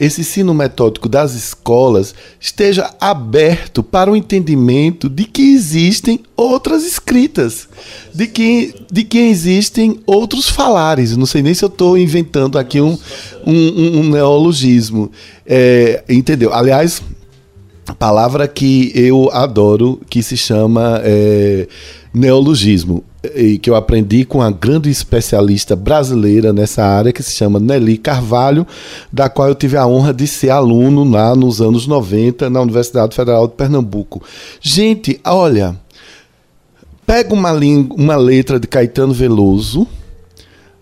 esse ensino metódico das escolas esteja aberto para o entendimento de que existem outras escritas, de que, de que existem outros falares. Não sei nem se eu estou inventando aqui um, um, um neologismo. É, entendeu? Aliás, palavra que eu adoro, que se chama é, neologismo, e que eu aprendi com a grande especialista brasileira nessa área, que se chama Nelly Carvalho, da qual eu tive a honra de ser aluno lá nos anos 90 na Universidade Federal de Pernambuco. Gente, olha, pega uma, uma letra de Caetano Veloso,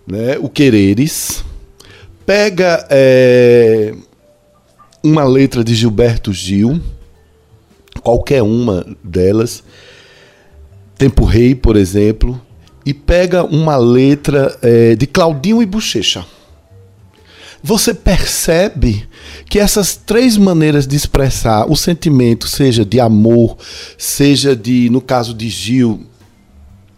né, o Quereres, pega é, uma letra de Gilberto Gil, qualquer uma delas, Tempo Rei, por exemplo, e pega uma letra é, de Claudinho e Bochecha. Você percebe que essas três maneiras de expressar o sentimento, seja de amor, seja de, no caso de Gil,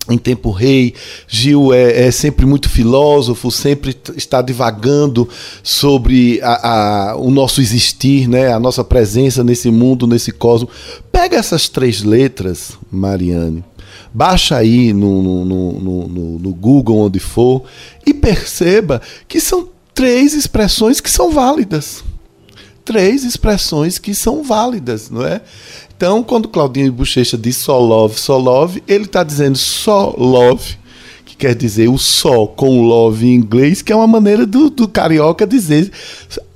em tempo rei. Gil é, é, sempre muito filósofo, sempre está divagando sobre a, a, o nosso existir, né? a nossa presença nesse mundo, nesse cosmos. Pega essas três letras, Mariane, baixa aí no, no, no, no, no Google, onde for, e perceba que são três expressões que são válidas três expressões que são válidas, não é? Então, quando Claudinho Bochecha diz só love, só love, ele está dizendo só love, que quer dizer o só com love em inglês, que é uma maneira do, do carioca dizer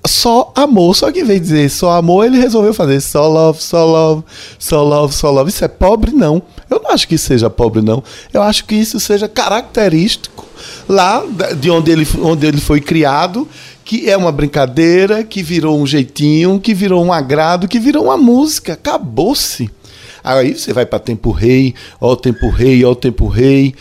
só amor. Só que em vez de dizer só amor, ele resolveu fazer só love, só love, só love, só love. Isso é pobre? Não. Eu não acho que seja pobre, não. Eu acho que isso seja característico lá de onde ele, onde ele foi criado que é uma brincadeira, que virou um jeitinho, que virou um agrado, que virou uma música. Acabou-se. Aí você vai para tempo rei, ó tempo rei, ó tempo rei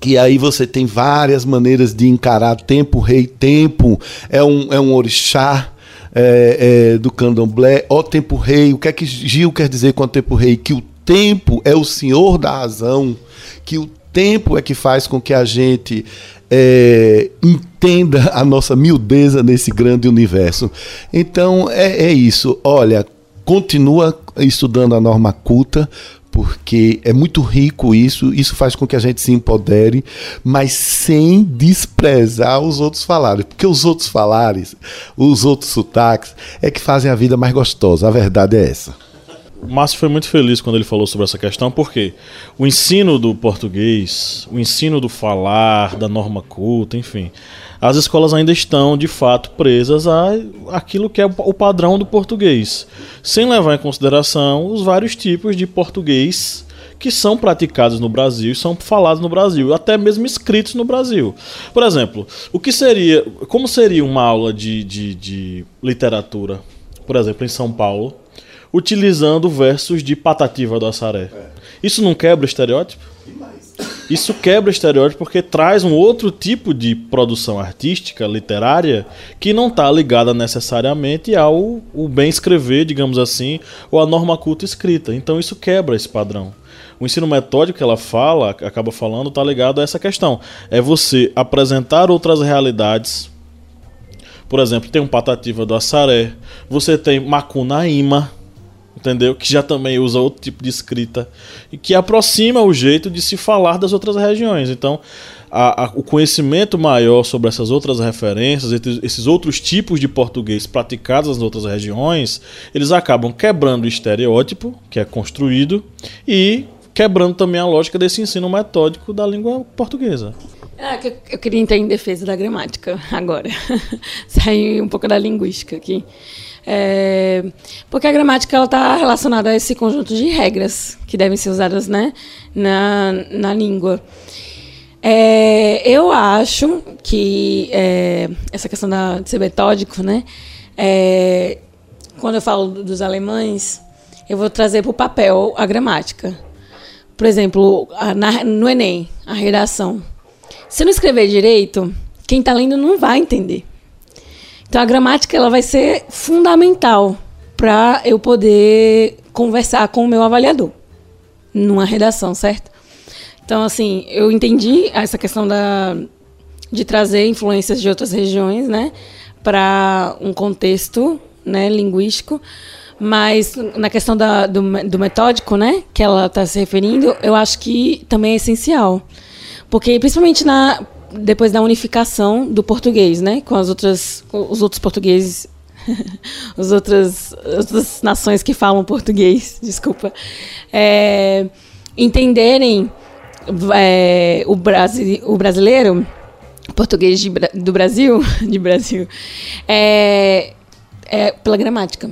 que aí você tem várias maneiras de encarar tempo, rei, tempo, é um, é um orixá é, é, do candomblé, ó tempo rei, o que é que Gil quer dizer com o tempo rei? Que o tempo é o senhor da razão, que o tempo é que faz com que a gente é, entenda a nossa miudeza nesse grande universo. Então é, é isso. Olha, continua estudando a norma culta, porque é muito rico isso, isso faz com que a gente se empodere, mas sem desprezar os outros falares, porque os outros falares, os outros sotaques, é que fazem a vida mais gostosa, a verdade é essa. O Márcio foi muito feliz quando ele falou sobre essa questão, porque o ensino do português, o ensino do falar, da norma culta, enfim, as escolas ainda estão de fato presas a aquilo que é o padrão do português, sem levar em consideração os vários tipos de português que são praticados no Brasil e são falados no Brasil, até mesmo escritos no Brasil. Por exemplo, o que seria, como seria uma aula de, de, de literatura, por exemplo, em São Paulo, utilizando versos de Patativa do Assaré? Isso não quebra o estereótipo? Isso quebra estereótipo porque traz um outro tipo de produção artística, literária, que não está ligada necessariamente ao o bem escrever, digamos assim, ou à norma culta escrita. Então isso quebra esse padrão. O ensino metódico que ela fala, acaba falando, está ligado a essa questão. É você apresentar outras realidades. Por exemplo, tem um Patativa do Assaré, você tem Macunaíma, entendeu? Que já também usa outro tipo de escrita e que aproxima o jeito de se falar das outras regiões. Então, a, a, o conhecimento maior sobre essas outras referências, esses outros tipos de português praticados nas outras regiões, eles acabam quebrando o estereótipo que é construído e quebrando também a lógica desse ensino metódico da língua portuguesa. Ah, eu queria entrar em defesa da gramática agora. Sair um pouco da linguística aqui. É, porque a gramática está relacionada a esse conjunto de regras que devem ser usadas né, na, na língua. É, eu acho que é, essa questão da, de ser metódico, né, é, quando eu falo dos alemães, eu vou trazer para o papel a gramática. Por exemplo, a, na, no Enem, a redação. Se não escrever direito, quem está lendo não vai entender. Então a gramática ela vai ser fundamental para eu poder conversar com o meu avaliador numa redação, certo? Então assim, eu entendi essa questão da de trazer influências de outras regiões, né, para um contexto, né, linguístico, mas na questão da, do, do metódico, né, que ela está se referindo, eu acho que também é essencial, porque principalmente na depois da unificação do português, né, com as outras, os outros portugueses, as outras, outras nações que falam português, desculpa, é, entenderem é, o, brasi o brasileiro, português de, do Brasil, de Brasil, é, é pela gramática.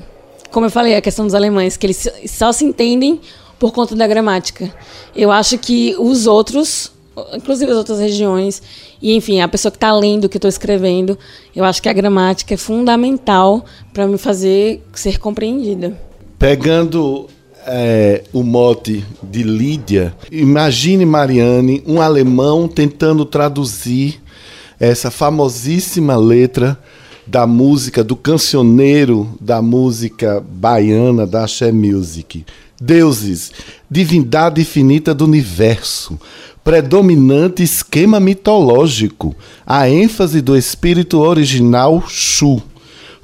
Como eu falei, a questão dos alemães, que eles só se entendem por conta da gramática. Eu acho que os outros inclusive as outras regiões. E, enfim, a pessoa que está lendo o que estou escrevendo, eu acho que a gramática é fundamental para me fazer ser compreendida. Pegando é, o mote de Lídia, imagine, Mariane, um alemão tentando traduzir essa famosíssima letra da música, do cancioneiro da música baiana da Axé Music. Deuses, divindade infinita do universo, predominante esquema mitológico, a ênfase do espírito original Shu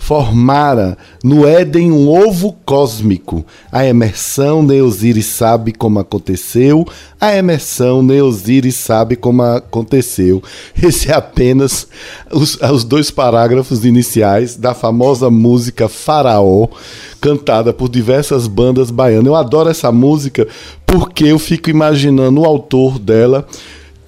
formara no Éden um ovo cósmico. A emersão Neosiris sabe como aconteceu, a emersão Neosiris sabe como aconteceu. Esse é apenas os, os dois parágrafos iniciais da famosa música Faraó, cantada por diversas bandas baianas. Eu adoro essa música porque eu fico imaginando o autor dela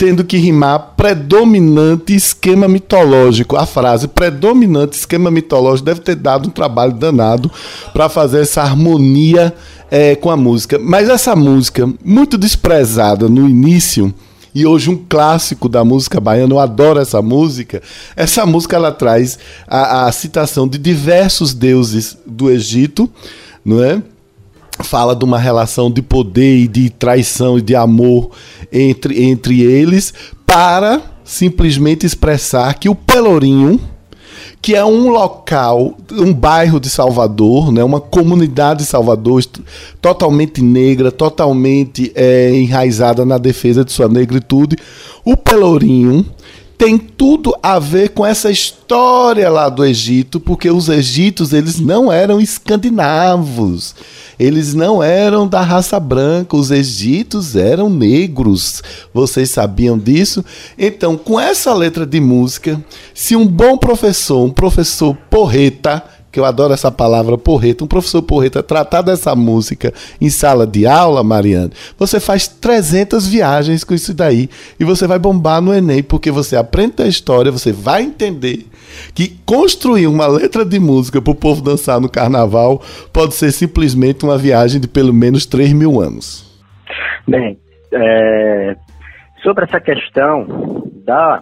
tendo que rimar predominante esquema mitológico. A frase predominante esquema mitológico deve ter dado um trabalho danado para fazer essa harmonia é, com a música. Mas essa música, muito desprezada no início, e hoje um clássico da música baiana, eu adoro essa música. Essa música ela traz a, a citação de diversos deuses do Egito, não é? Fala de uma relação de poder e de traição e de amor entre, entre eles, para simplesmente expressar que o Pelourinho, que é um local, um bairro de Salvador, né, uma comunidade de Salvador totalmente negra, totalmente é, enraizada na defesa de sua negritude, o Pelourinho tem tudo a ver com essa história lá do Egito, porque os egípcios eles não eram escandinavos, eles não eram da raça branca, os egípcios eram negros. Vocês sabiam disso? Então, com essa letra de música, se um bom professor, um professor porreta, que eu adoro essa palavra porreta, um professor porreta tratar dessa música em sala de aula, Mariana, você faz 300 viagens com isso daí e você vai bombar no Enem, porque você aprende a história, você vai entender que construir uma letra de música para o povo dançar no carnaval pode ser simplesmente uma viagem de pelo menos 3 mil anos. Bem, é, sobre essa questão da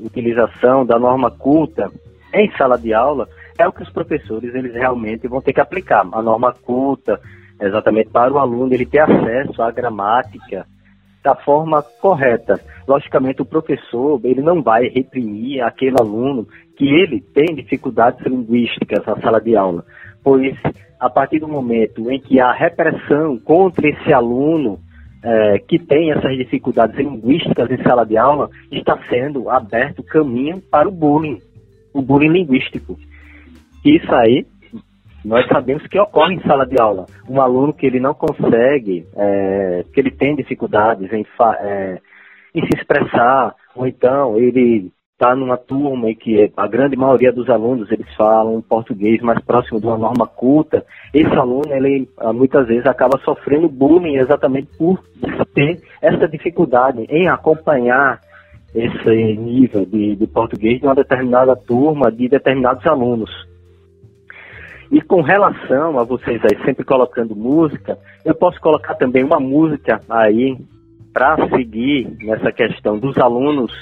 utilização da norma culta em sala de aula, é o que os professores eles realmente vão ter que aplicar. A norma culta, exatamente para o aluno ele ter acesso à gramática da forma correta. Logicamente, o professor ele não vai reprimir aquele aluno que ele tem dificuldades linguísticas na sala de aula, pois a partir do momento em que há repressão contra esse aluno é, que tem essas dificuldades linguísticas em sala de aula, está sendo aberto caminho para o bullying, o bullying linguístico. Isso aí, nós sabemos que ocorre em sala de aula. Um aluno que ele não consegue, é, que ele tem dificuldades em, é, em se expressar, ou então ele está numa turma em que a grande maioria dos alunos eles falam português mais próximo de uma norma culta, esse aluno ele muitas vezes acaba sofrendo bullying exatamente por ter essa dificuldade em acompanhar esse nível de, de português de uma determinada turma, de determinados alunos. E com relação a vocês aí sempre colocando música, eu posso colocar também uma música aí para seguir nessa questão dos alunos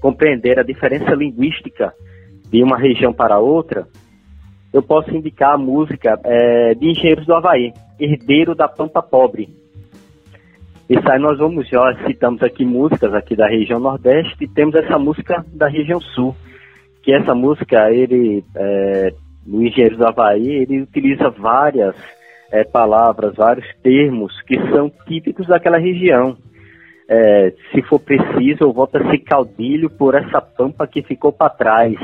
compreender a diferença linguística de uma região para outra. Eu posso indicar a música é, de Engenheiros do Havaí, Herdeiro da Pampa Pobre. Isso aí nós vamos, já citamos aqui músicas aqui da região Nordeste e temos essa música da região Sul, que essa música ele é, no Engenheiro do Havaí, ele utiliza várias é, palavras, vários termos que são típicos daquela região. É, se for preciso, eu volto a ser caudilho por essa pampa que ficou para trás,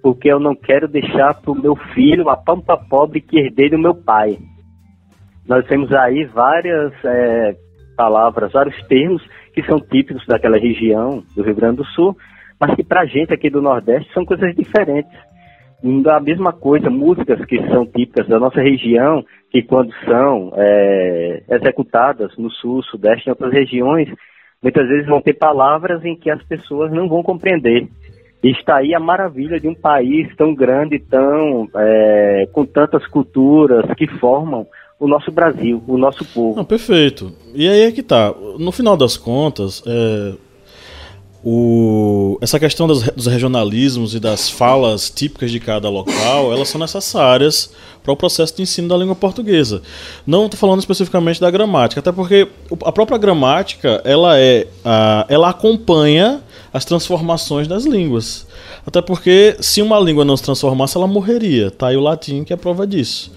porque eu não quero deixar para o meu filho a pampa pobre que herdei do meu pai. Nós temos aí várias é, palavras, vários termos que são típicos daquela região do Rio Grande do Sul, mas que para a gente aqui do Nordeste são coisas diferentes a mesma coisa, músicas que são típicas da nossa região, que quando são é, executadas no sul, sudeste, em outras regiões, muitas vezes vão ter palavras em que as pessoas não vão compreender. E está aí a maravilha de um país tão grande, tão é, com tantas culturas que formam o nosso Brasil, o nosso povo. Não, perfeito. E aí é que tá. No final das contas, é, o, essa questão das, dos regionalismos e das falas típicas de cada local, elas são necessárias para o processo de ensino da língua portuguesa. Não estou falando especificamente da gramática, até porque a própria gramática ela é, a, ela acompanha as transformações das línguas. Até porque se uma língua não se transformasse, ela morreria. Tá aí o latim que é prova disso.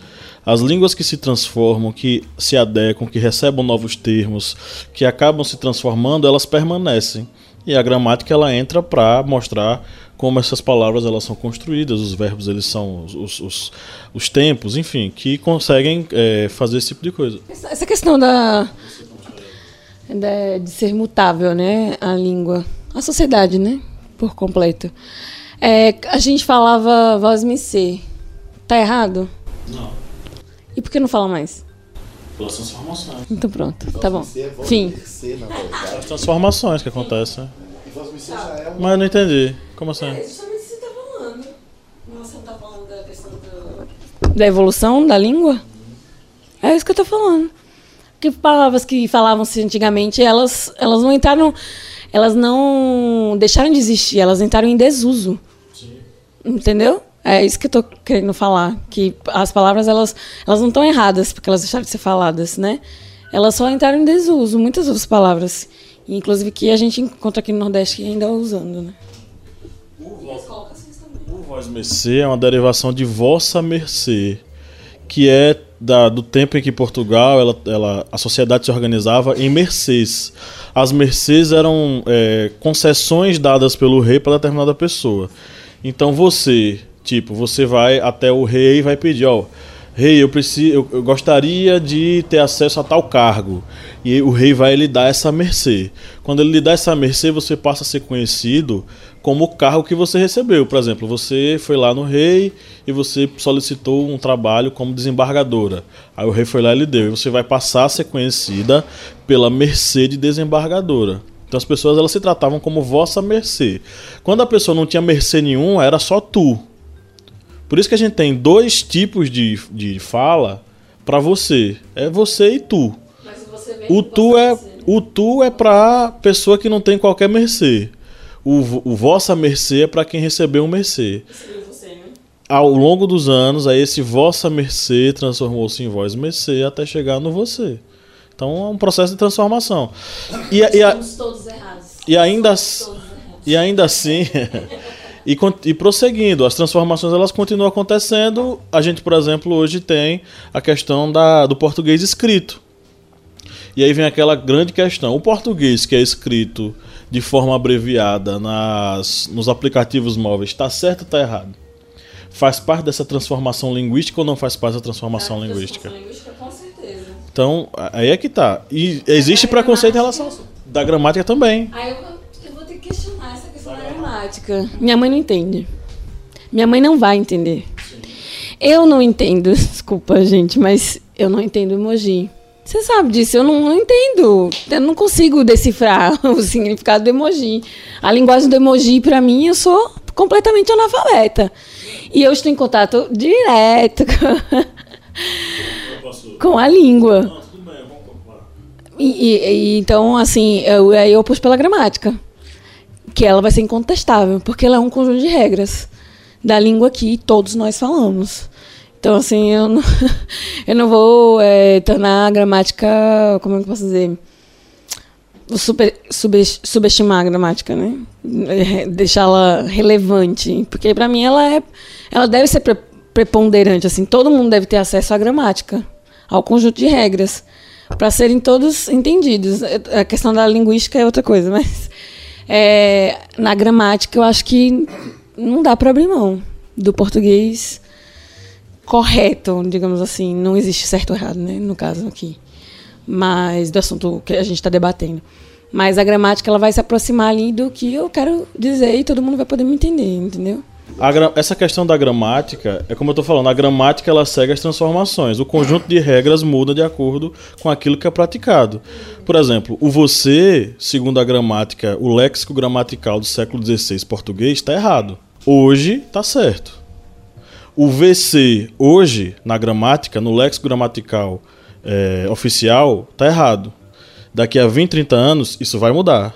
As línguas que se transformam, que se adequam, que recebem novos termos, que acabam se transformando, elas permanecem. E a gramática ela entra para mostrar como essas palavras elas são construídas, os verbos eles são os, os, os tempos, enfim, que conseguem é, fazer esse tipo de coisa. Essa questão da, da, de ser mutável, né, a língua, a sociedade, né, por completo. É, a gente falava voz me ser, tá errado? Não. E por que não fala mais? Pelas transformações. Então pronto, tá bom. Fim. As transformações que acontecem. Mas eu não entendi. Como assim? É justamente você tá falando. Você não tá falando da questão do... da evolução da língua? É isso que eu tô falando. Que palavras que falavam-se antigamente, elas, elas não entraram. Elas não deixaram de existir, elas entraram em desuso. Sim. Entendeu? É isso que eu tô querendo falar, que as palavras elas, elas não estão erradas porque elas deixaram de ser faladas, né? Elas só entraram em desuso, muitas outras palavras, inclusive que a gente encontra aqui no Nordeste que ainda usando, né? O voz mercê é uma derivação de vossa mercê, que é da, do tempo em que Portugal, ela, ela, a sociedade se organizava em mercês. As mercês eram é, concessões dadas pelo rei para determinada pessoa. Então você, Tipo, você vai até o rei e vai pedir, ó, rei, eu preciso, eu, eu, gostaria de ter acesso a tal cargo. E o rei vai lhe dar essa mercê. Quando ele lhe dá essa mercê, você passa a ser conhecido como o cargo que você recebeu. Por exemplo, você foi lá no rei e você solicitou um trabalho como desembargadora. Aí o rei foi lá e lhe deu. E você vai passar a ser conhecida pela mercê de desembargadora. Então as pessoas elas se tratavam como vossa mercê. Quando a pessoa não tinha mercê nenhum, era só tu. Por isso que a gente tem dois tipos de, de fala para você. É você e tu. o tu é o tu é para pessoa que não tem qualquer mercê. O, o vossa mercê é para quem recebeu um mercê. Né? Ao longo dos anos, aí esse vossa mercê transformou-se em voz mercê até chegar no você. Então é um processo de transformação. E, e, a, todos errados. E ainda, e ainda assim, E, e prosseguindo, as transformações elas continuam acontecendo. A gente, por exemplo, hoje tem a questão da, do português escrito. E aí vem aquela grande questão: o português que é escrito de forma abreviada nas, nos aplicativos móveis, está certo ou está errado? Faz parte dessa transformação linguística ou não faz parte da transformação é, linguística? linguística? Com certeza. Então, aí é que tá. E existe preconceito em relação da gramática também. Aí eu, eu vou ter que questionar essa gramática. Minha mãe não entende. Minha mãe não vai entender. Eu não entendo, desculpa, gente, mas eu não entendo emoji. Você sabe disso, eu não, não, entendo. Eu não consigo decifrar o significado do emoji. A linguagem do emoji, para mim, eu sou completamente analfabeta. E eu estou em contato direto com, com a língua. E, e, e, então, assim, eu, aí eu pus pela gramática que ela vai ser incontestável, porque ela é um conjunto de regras da língua que todos nós falamos. Então, assim, eu não, eu não vou é, tornar a gramática, como é que eu posso dizer? Super, sub, subestimar a gramática, né? Deixá-la relevante, porque para mim ela é, ela deve ser pre preponderante, assim, todo mundo deve ter acesso à gramática, ao conjunto de regras, para serem todos entendidos. A questão da linguística é outra coisa, mas é, na gramática, eu acho que não dá para abrir mão do português correto, digamos assim. Não existe certo ou errado, né, no caso aqui. Mas do assunto que a gente está debatendo. Mas a gramática ela vai se aproximar ali do que eu quero dizer e todo mundo vai poder me entender, entendeu? Essa questão da gramática, é como eu estou falando, a gramática ela segue as transformações. O conjunto de regras muda de acordo com aquilo que é praticado. Por exemplo, o você, segundo a gramática, o léxico gramatical do século XVI português está errado. Hoje está certo. O VC, hoje, na gramática, no léxico gramatical é, oficial, está errado. Daqui a 20, 30 anos, isso vai mudar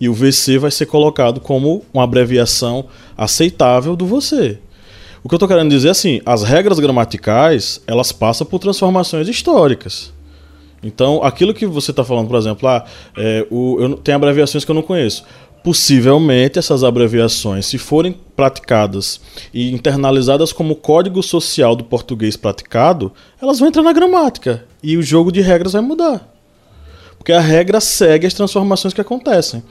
e o VC vai ser colocado como uma abreviação aceitável do você. O que eu estou querendo dizer é assim, as regras gramaticais, elas passam por transformações históricas. Então, aquilo que você está falando, por exemplo, ah, é, o, eu, tem abreviações que eu não conheço. Possivelmente essas abreviações, se forem praticadas e internalizadas como código social do português praticado, elas vão entrar na gramática e o jogo de regras vai mudar. Porque a regra segue as transformações que acontecem.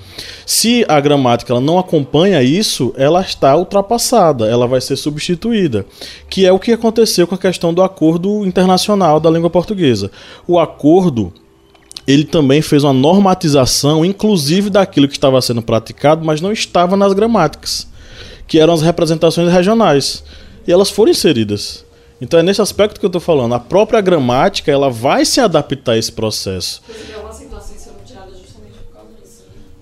Se a gramática ela não acompanha isso, ela está ultrapassada, ela vai ser substituída. Que é o que aconteceu com a questão do acordo internacional da língua portuguesa. O acordo ele também fez uma normatização, inclusive daquilo que estava sendo praticado, mas não estava nas gramáticas, que eram as representações regionais. E elas foram inseridas. Então é nesse aspecto que eu estou falando. A própria gramática ela vai se adaptar a esse processo.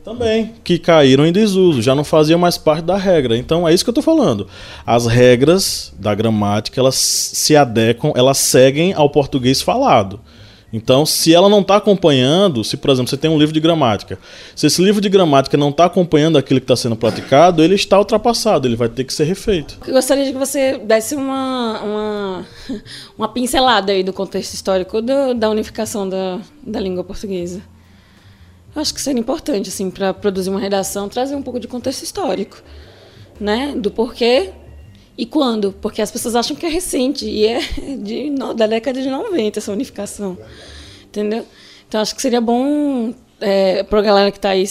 Também, que caíram em desuso, já não faziam mais parte da regra. Então é isso que eu estou falando. As regras da gramática, elas se adequam, elas seguem ao português falado. Então, se ela não está acompanhando, se por exemplo você tem um livro de gramática, se esse livro de gramática não está acompanhando aquilo que está sendo praticado, ele está ultrapassado, ele vai ter que ser refeito. Eu gostaria que você desse uma, uma, uma pincelada aí do contexto histórico do, da unificação da, da língua portuguesa. Eu acho que seria importante, assim, para produzir uma redação, trazer um pouco de contexto histórico, né? Do porquê e quando? Porque as pessoas acham que é recente e é de, da década de 90 essa unificação. Entendeu? Então acho que seria bom é, para a galera que está aí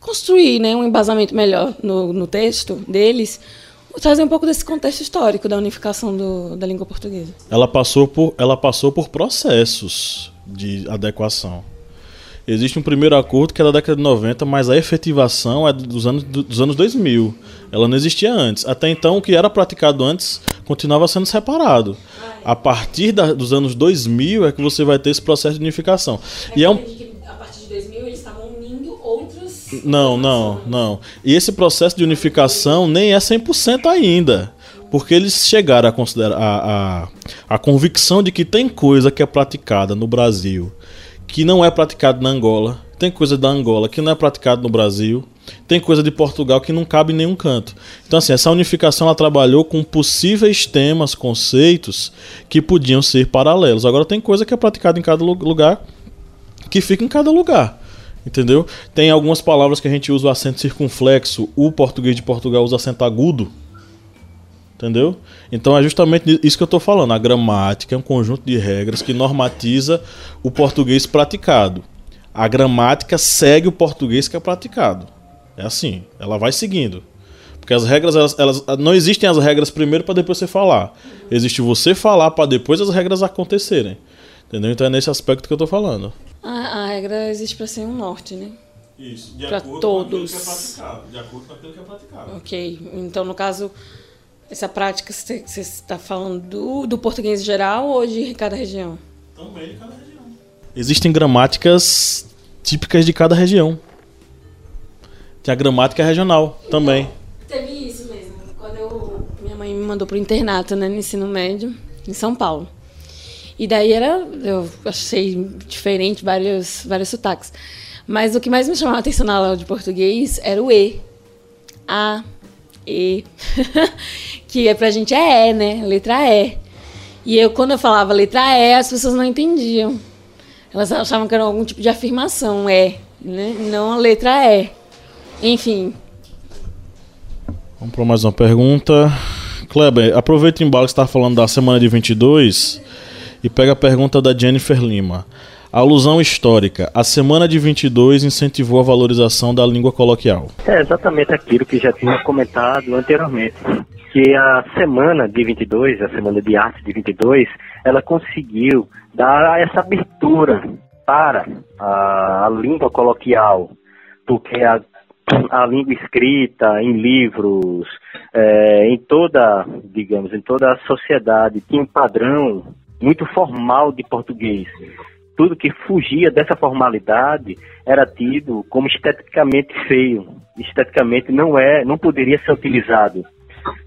construir né, um embasamento melhor no, no texto deles, trazer um pouco desse contexto histórico da unificação do, da língua portuguesa. Ela passou por, ela passou por processos de adequação. Existe um primeiro acordo que é da década de 90, mas a efetivação é dos anos, dos anos 2000. Ela não existia antes. Até então, o que era praticado antes continuava sendo separado. A partir da, dos anos 2000 é que você vai ter esse processo de unificação. É e é um... A partir de 2000 eles estavam unindo outros... Não, não, não. E esse processo de unificação nem é 100% ainda. Porque eles chegaram a considerar a, a, a convicção de que tem coisa que é praticada no Brasil que não é praticado na Angola, tem coisa da Angola que não é praticado no Brasil, tem coisa de Portugal que não cabe em nenhum canto. Então, assim, essa unificação ela trabalhou com possíveis temas, conceitos que podiam ser paralelos. Agora, tem coisa que é praticada em cada lugar que fica em cada lugar. Entendeu? Tem algumas palavras que a gente usa o acento circunflexo, o português de Portugal usa acento agudo. Entendeu? Então é justamente isso que eu estou falando. A gramática é um conjunto de regras que normatiza o português praticado. A gramática segue o português que é praticado. É assim, ela vai seguindo. Porque as regras, elas, elas não existem as regras primeiro para depois você falar. Existe você falar para depois as regras acontecerem. Entendeu? Então é nesse aspecto que eu estou falando. A, a regra existe para ser um norte, né? Isso, de pra acordo todos. com aquilo que é praticado. De acordo com aquilo que é praticado. Ok, então no caso essa prática, você está falando do, do português geral ou de cada região? Também de cada região. Existem gramáticas típicas de cada região. Tem a gramática regional então, também. Teve isso mesmo. Quando eu, minha mãe me mandou para o internato, né, no ensino médio, em São Paulo. E daí era, eu achei diferente vários, vários sotaques. Mas o que mais me chamava a atenção na aula de português era o E. A, E. que é pra gente é E, né? Letra E. E eu, quando eu falava letra E, as pessoas não entendiam. Elas achavam que era algum tipo de afirmação, E, né? Não a letra E. Enfim. Vamos para mais uma pergunta. Kleber, aproveita o embalo que você está falando da semana de 22 e pega a pergunta da Jennifer Lima. Alusão histórica. A semana de 22 incentivou a valorização da língua coloquial. É exatamente aquilo que já tinha comentado anteriormente que a semana de 22, a semana de arte de 22, ela conseguiu dar essa abertura para a, a língua coloquial, porque a, a língua escrita em livros, é, em toda, digamos, em toda a sociedade tinha um padrão muito formal de português. Tudo que fugia dessa formalidade era tido como esteticamente feio, esteticamente não é, não poderia ser utilizado.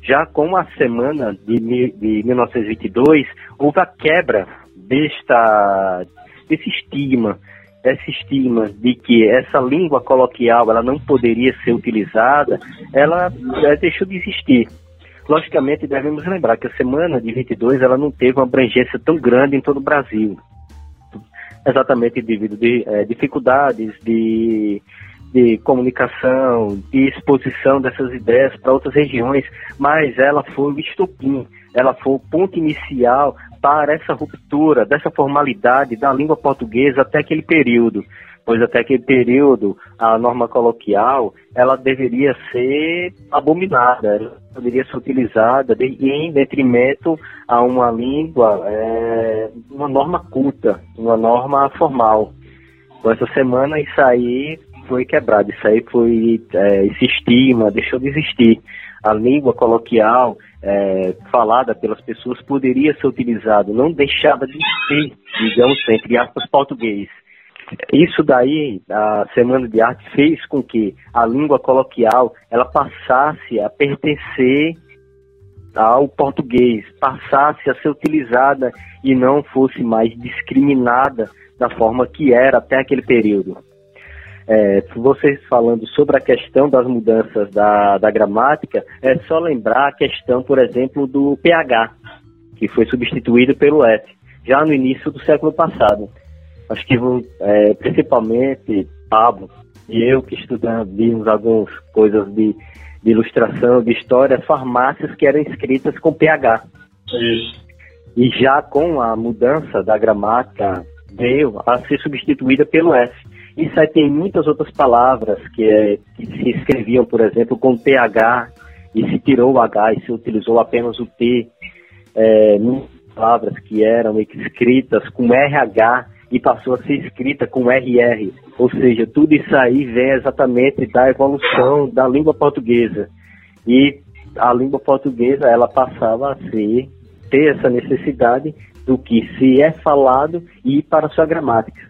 Já com a semana de, de 1922, houve a quebra desta, desse estigma, esse estigma de que essa língua coloquial ela não poderia ser utilizada, ela, ela deixou de existir. Logicamente, devemos lembrar que a semana de 22 ela não teve uma abrangência tão grande em todo o Brasil, exatamente devido a é, dificuldades de de comunicação, de exposição dessas ideias para outras regiões, mas ela foi o estopim, ela foi o ponto inicial para essa ruptura dessa formalidade da língua portuguesa até aquele período, pois até aquele período a norma coloquial ela deveria ser abominada, ela deveria ser utilizada em detrimento a uma língua, é, uma norma culta, uma norma formal. Então, essa semana isso aí foi quebrado. Isso aí foi, é, esse estigma deixou de existir. A língua coloquial é, falada pelas pessoas poderia ser utilizada, não deixava de ser, digamos, entre aspas, português. Isso daí, a Semana de Arte fez com que a língua coloquial ela passasse a pertencer ao português, passasse a ser utilizada e não fosse mais discriminada da forma que era até aquele período. É, vocês falando sobre a questão das mudanças da, da gramática, é só lembrar a questão, por exemplo, do PH, que foi substituído pelo F, já no início do século passado. Acho que é, principalmente Pablo e eu que estudamos, vimos algumas coisas de, de ilustração, de história, farmácias que eram escritas com PH. Isso. E já com a mudança da gramática, veio a ser substituída pelo F. Isso aí tem muitas outras palavras que, é, que se escreviam, por exemplo, com TH e se tirou o H e se utilizou apenas o T. É, palavras que eram escritas com RH e passou a ser escrita com RR. Ou seja, tudo isso aí vem exatamente da evolução da língua portuguesa. E a língua portuguesa, ela passava a ser, ter essa necessidade do que se é falado e ir para sua gramática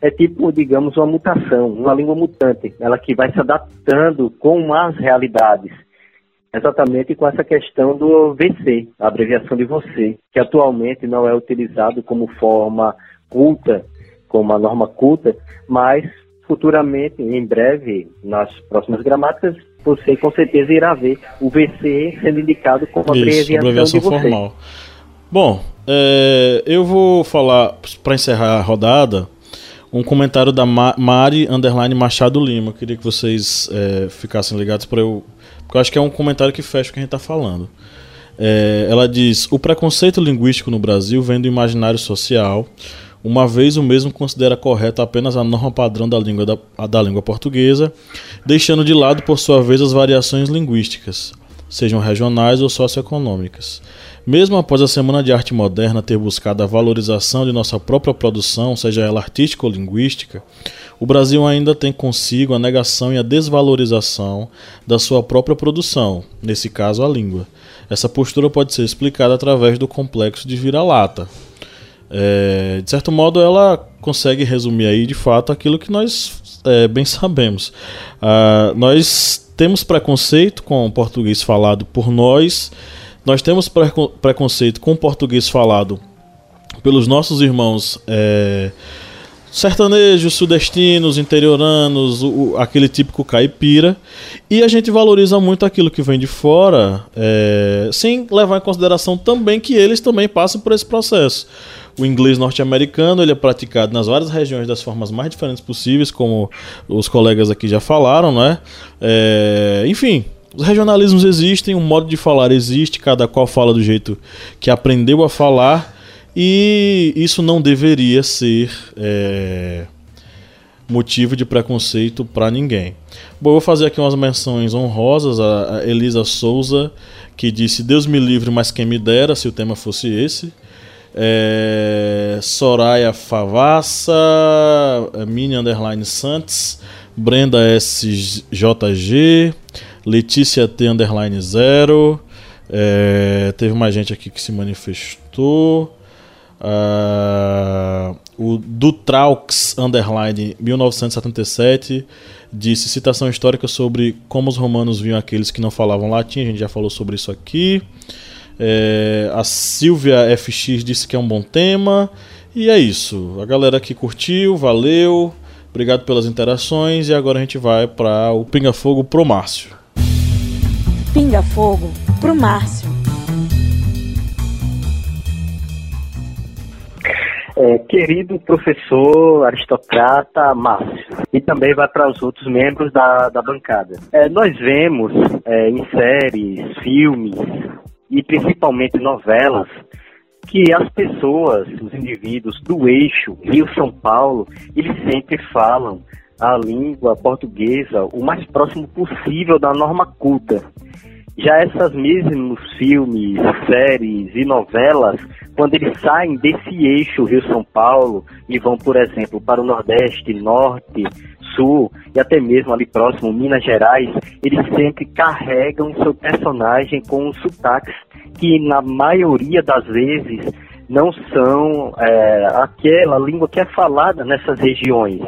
é tipo, digamos, uma mutação, uma língua mutante, ela que vai se adaptando com as realidades. Exatamente com essa questão do VC, a abreviação de você, que atualmente não é utilizado como forma culta, como a norma culta, mas futuramente, em breve, nas próximas gramáticas, você com certeza irá ver o VC sendo indicado como Isso, abreviação, abreviação formal. Bom, é, eu vou falar, para encerrar a rodada, um comentário da Mari Underline Machado Lima. Eu queria que vocês é, ficassem ligados para eu. Porque eu acho que é um comentário que fecha o que a gente está falando. É, ela diz: O preconceito linguístico no Brasil vem do imaginário social. Uma vez o mesmo considera correta apenas a norma padrão da língua, da, da língua portuguesa, deixando de lado, por sua vez, as variações linguísticas, sejam regionais ou socioeconômicas. Mesmo após a Semana de Arte Moderna ter buscado a valorização de nossa própria produção, seja ela artística ou linguística, o Brasil ainda tem consigo a negação e a desvalorização da sua própria produção, nesse caso a língua. Essa postura pode ser explicada através do complexo de vira-lata. É, de certo modo, ela consegue resumir aí de fato aquilo que nós é, bem sabemos. Ah, nós temos preconceito com o português falado por nós nós temos preconceito com o português falado pelos nossos irmãos é, sertanejos, sudestinos, interioranos, o, aquele típico caipira. E a gente valoriza muito aquilo que vem de fora, é, sem levar em consideração também que eles também passam por esse processo. O inglês norte-americano ele é praticado nas várias regiões das formas mais diferentes possíveis, como os colegas aqui já falaram, né? É, enfim, os regionalismos existem, o um modo de falar existe, cada qual fala do jeito que aprendeu a falar, e isso não deveria ser é, motivo de preconceito para ninguém. Bom, eu vou fazer aqui umas menções honrosas. A Elisa Souza, que disse: Deus me livre, mas quem me dera se o tema fosse esse. É, Soraya Favassa, Mini Underline Santos, Brenda SJG, Letícia T underline zero. É, teve mais gente aqui que se manifestou. Uh, o Dutraux underline 1977 disse citação histórica sobre como os romanos viam aqueles que não falavam latim. A gente já falou sobre isso aqui. É, a Silvia FX disse que é um bom tema. E é isso. A galera que curtiu, valeu. Obrigado pelas interações. E agora a gente vai para o Pinga Fogo pro Márcio. Pinga Fogo pro Márcio. É, querido professor aristocrata Márcio, e também vai para os outros membros da, da bancada. É, nós vemos é, em séries, filmes e principalmente novelas que as pessoas, os indivíduos do eixo Rio-São Paulo, eles sempre falam a língua portuguesa o mais próximo possível da norma culta. Já essas mesmos filmes, séries e novelas, quando eles saem desse eixo Rio-São Paulo e vão, por exemplo, para o Nordeste, Norte, Sul e até mesmo ali próximo, Minas Gerais, eles sempre carregam seu personagem com sotaques que, na maioria das vezes, não são é, aquela língua que é falada nessas regiões.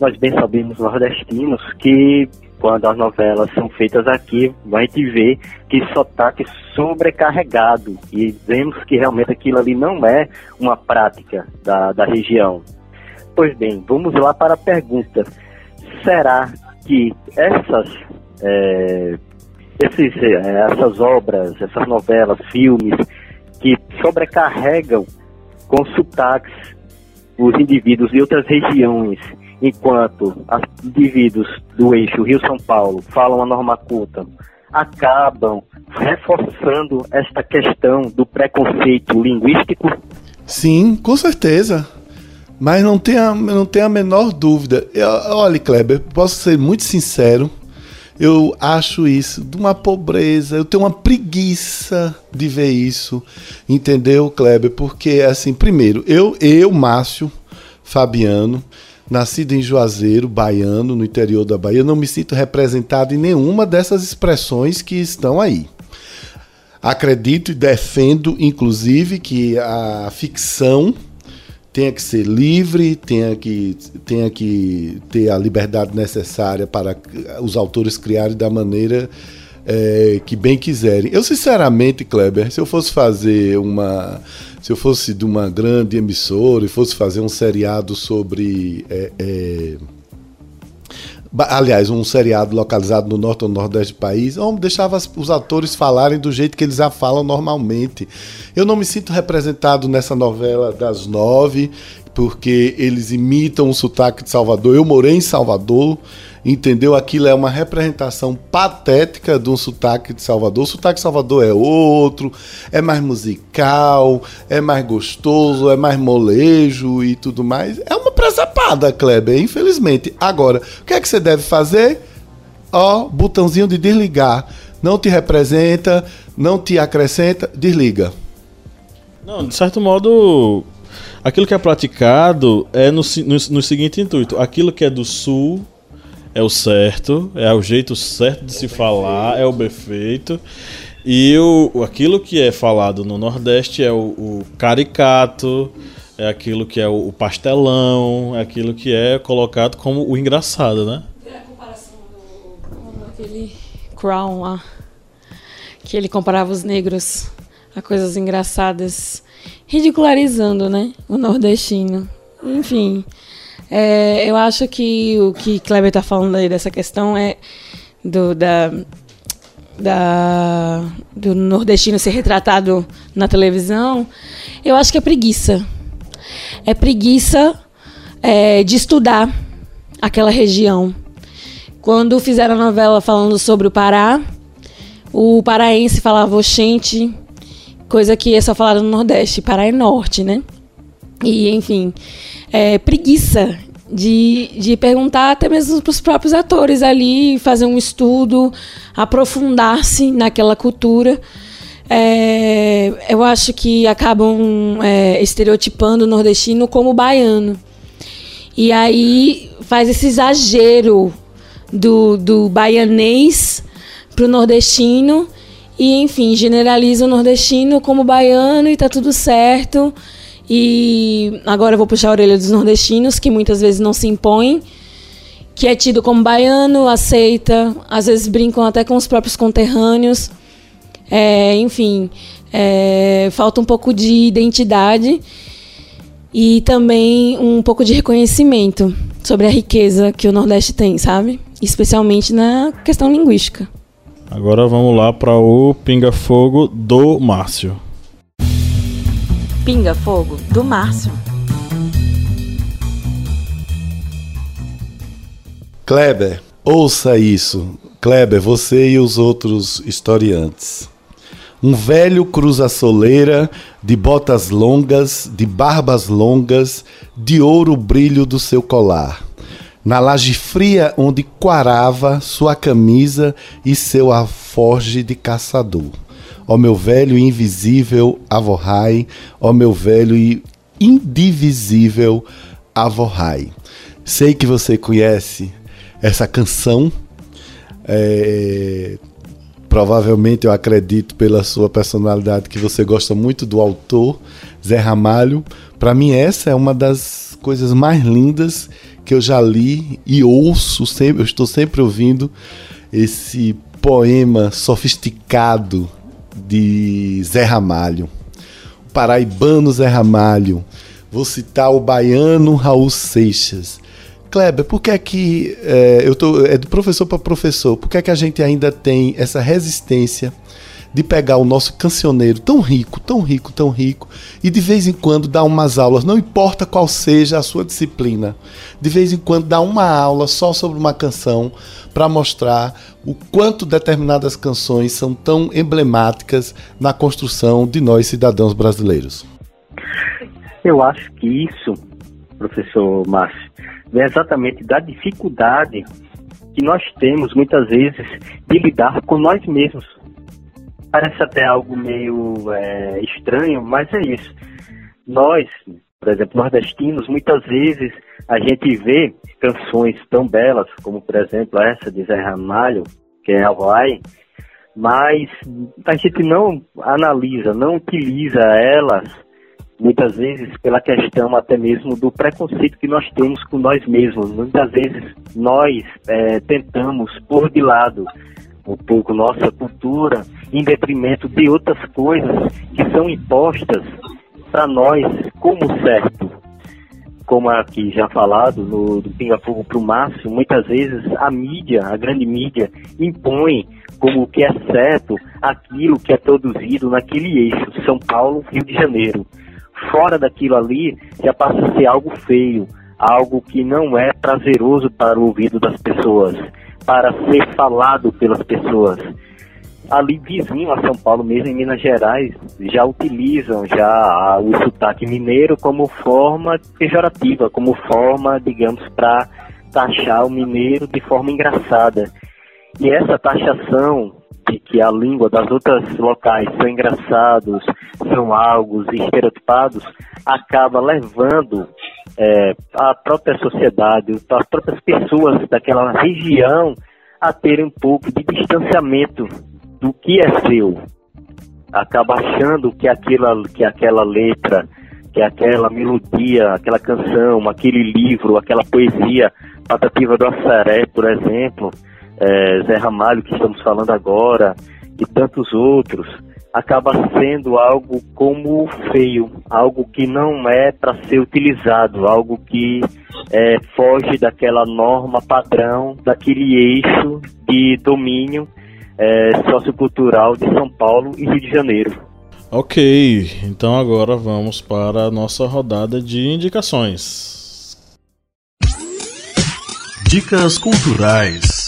Nós bem sabemos, nordestinos, que quando as novelas são feitas aqui, a gente vê que sotaque sobrecarregado e vemos que realmente aquilo ali não é uma prática da, da região. Pois bem, vamos lá para a pergunta. Será que essas, é, esses, é, essas obras, essas novelas, filmes, que sobrecarregam com sotaques os indivíduos de outras regiões, enquanto os indivíduos do eixo Rio-São Paulo falam a norma culta, acabam reforçando esta questão do preconceito linguístico? Sim, com certeza. Mas não tem a, não tem a menor dúvida. Eu, olha, Kleber, posso ser muito sincero. Eu acho isso de uma pobreza. Eu tenho uma preguiça de ver isso. Entendeu, Kleber? Porque, assim, primeiro, eu, eu Márcio Fabiano, nascido em Juazeiro, baiano, no interior da Bahia, não me sinto representado em nenhuma dessas expressões que estão aí. Acredito e defendo, inclusive, que a ficção tenha que ser livre, tenha que, tenha que ter a liberdade necessária para os autores criarem da maneira é, que bem quiserem. Eu, sinceramente, Kleber, se eu fosse fazer uma. Se eu fosse de uma grande emissora e fosse fazer um seriado sobre. É, é, aliás, um seriado localizado no norte ou nordeste do país, eu deixava os atores falarem do jeito que eles já falam normalmente. Eu não me sinto representado nessa novela das nove, porque eles imitam o sotaque de Salvador. Eu morei em Salvador, entendeu? Aquilo é uma representação patética de um sotaque de Salvador. O sotaque de Salvador é outro, é mais musical, é mais gostoso, é mais molejo e tudo mais. É uma presepada, Kleber, infelizmente. Agora, o que é que você deve fazer? Ó, botãozinho de desligar. Não te representa, não te acrescenta, desliga. Não, de certo modo, aquilo que é praticado é no, no, no, seguinte intuito: aquilo que é do sul é o certo, é o jeito certo de se falar, é o perfeito. E o, aquilo que é falado no Nordeste é o, o caricato, é aquilo que é o, o, pastelão, é aquilo que é colocado como o engraçado, né? É a comparação do, aquele Crown lá, que ele comparava os negros a coisas engraçadas, ridicularizando, né, o nordestino. Enfim, é, eu acho que o que Kleber está falando aí dessa questão é do, da, da, do nordestino ser retratado na televisão. Eu acho que é preguiça. É preguiça é, de estudar aquela região. Quando fizeram a novela falando sobre o Pará, o paraense falava oxente, coisa que é só falada no Nordeste, Pará é Norte, né? E, enfim, é, preguiça de, de perguntar até mesmo para os próprios atores ali, fazer um estudo, aprofundar-se naquela cultura. É, eu acho que acabam é, estereotipando o nordestino como baiano. E aí faz esse exagero do, do baianês para o nordestino e, enfim, generaliza o nordestino como baiano e tá tudo certo. E agora eu vou puxar a orelha dos nordestinos, que muitas vezes não se impõem, que é tido como baiano, aceita, às vezes brincam até com os próprios conterrâneos. É, enfim, é, falta um pouco de identidade e também um pouco de reconhecimento sobre a riqueza que o Nordeste tem, sabe? Especialmente na questão linguística. Agora vamos lá para o Pinga Fogo do Márcio. Pinga Fogo do Márcio. Kleber, ouça isso. Kleber, você e os outros historiantes. Um velho cruza-soleira de botas longas, de barbas longas, de ouro brilho do seu colar na laje fria onde quarava sua camisa e seu aforge de caçador. Ó meu velho e invisível Avorrai, ó meu velho e indivisível Avorrai. Sei que você conhece essa canção. É, provavelmente eu acredito pela sua personalidade que você gosta muito do autor Zé Ramalho. Para mim essa é uma das coisas mais lindas que eu já li e ouço sempre, eu estou sempre ouvindo esse poema sofisticado de Zé Ramalho. O paraibano Zé Ramalho, Vou citar o baiano Raul Seixas. Kleber, por que é que é, eu tô é de professor para professor? Por que é que a gente ainda tem essa resistência de pegar o nosso cancioneiro tão rico, tão rico, tão rico e de vez em quando dar umas aulas, não importa qual seja a sua disciplina, de vez em quando dar uma aula só sobre uma canção para mostrar o quanto determinadas canções são tão emblemáticas na construção de nós cidadãos brasileiros. Eu acho que isso, professor Márcio, é exatamente da dificuldade que nós temos muitas vezes de lidar com nós mesmos. Parece até algo meio é, estranho, mas é isso. Nós, por exemplo, nordestinos, muitas vezes a gente vê canções tão belas, como por exemplo essa de Zé Ramalho, que é Hawaii, mas a gente não analisa, não utiliza elas muitas vezes pela questão até mesmo do preconceito que nós temos com nós mesmos. Muitas vezes nós é, tentamos pôr de lado um pouco nossa cultura em detrimento de outras coisas que são impostas para nós como certo. Como aqui já falado, no, do Pinga Fogo para o Márcio, muitas vezes a mídia, a grande mídia, impõe como o que é certo aquilo que é produzido naquele eixo, São Paulo, Rio de Janeiro fora daquilo ali já passa a ser algo feio, algo que não é prazeroso para o ouvido das pessoas, para ser falado pelas pessoas. Ali vizinho a São Paulo, mesmo em Minas Gerais, já utilizam já o sotaque mineiro como forma pejorativa, como forma, digamos, para taxar o mineiro de forma engraçada. E essa taxação de que a língua das outras locais são engraçados, são algo estereotipados, acaba levando é, a própria sociedade, as próprias pessoas daquela região a terem um pouco de distanciamento do que é seu. Acaba achando que aquela, que aquela letra, que aquela melodia, aquela canção, aquele livro, aquela poesia, Patativa do Assaré, por exemplo, é, Zé Ramalho, que estamos falando agora, e tantos outros, acaba sendo algo como feio, algo que não é para ser utilizado, algo que é, foge daquela norma padrão, daquele eixo de domínio é, sociocultural de São Paulo e Rio de Janeiro. Ok, então agora vamos para a nossa rodada de indicações. Dicas culturais.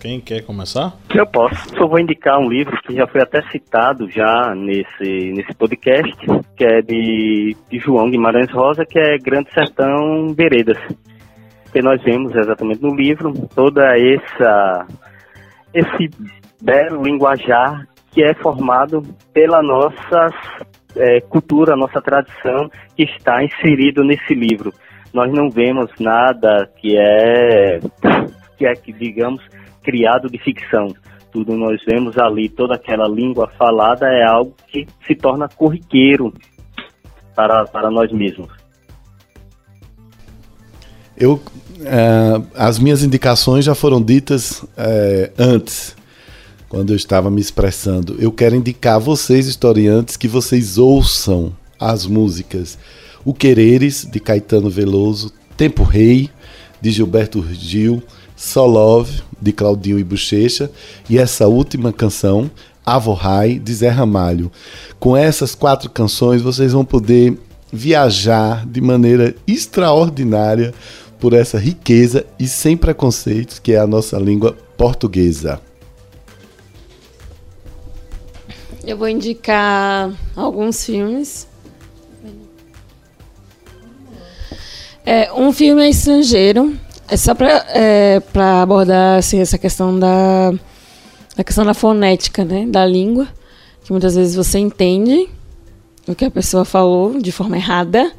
Quem quer começar? Eu posso. Só vou indicar um livro que já foi até citado já nesse, nesse podcast, que é de, de João Guimarães Rosa, que é Grande Sertão Veredas. Que nós vemos exatamente no livro toda essa esse belo linguajar que é formado pela nossa é, cultura, nossa tradição que está inserido nesse livro. Nós não vemos nada que é que é que digamos criado de ficção. Tudo nós vemos ali, toda aquela língua falada é algo que se torna corriqueiro para, para nós mesmos. Eu, é, as minhas indicações já foram ditas é, antes, quando eu estava me expressando. Eu quero indicar a vocês, historiantes, que vocês ouçam as músicas O Quereres, de Caetano Veloso, Tempo Rei, de Gilberto Gil, Solove, de Claudinho e Bochecha, e essa última canção, Avorrai, de Zé Ramalho. Com essas quatro canções, vocês vão poder viajar de maneira extraordinária por essa riqueza e sem preconceitos que é a nossa língua portuguesa. Eu vou indicar alguns filmes. É, um filme é estrangeiro é só para é, abordar assim, essa questão da, questão da fonética, né, da língua, que muitas vezes você entende o que a pessoa falou de forma errada.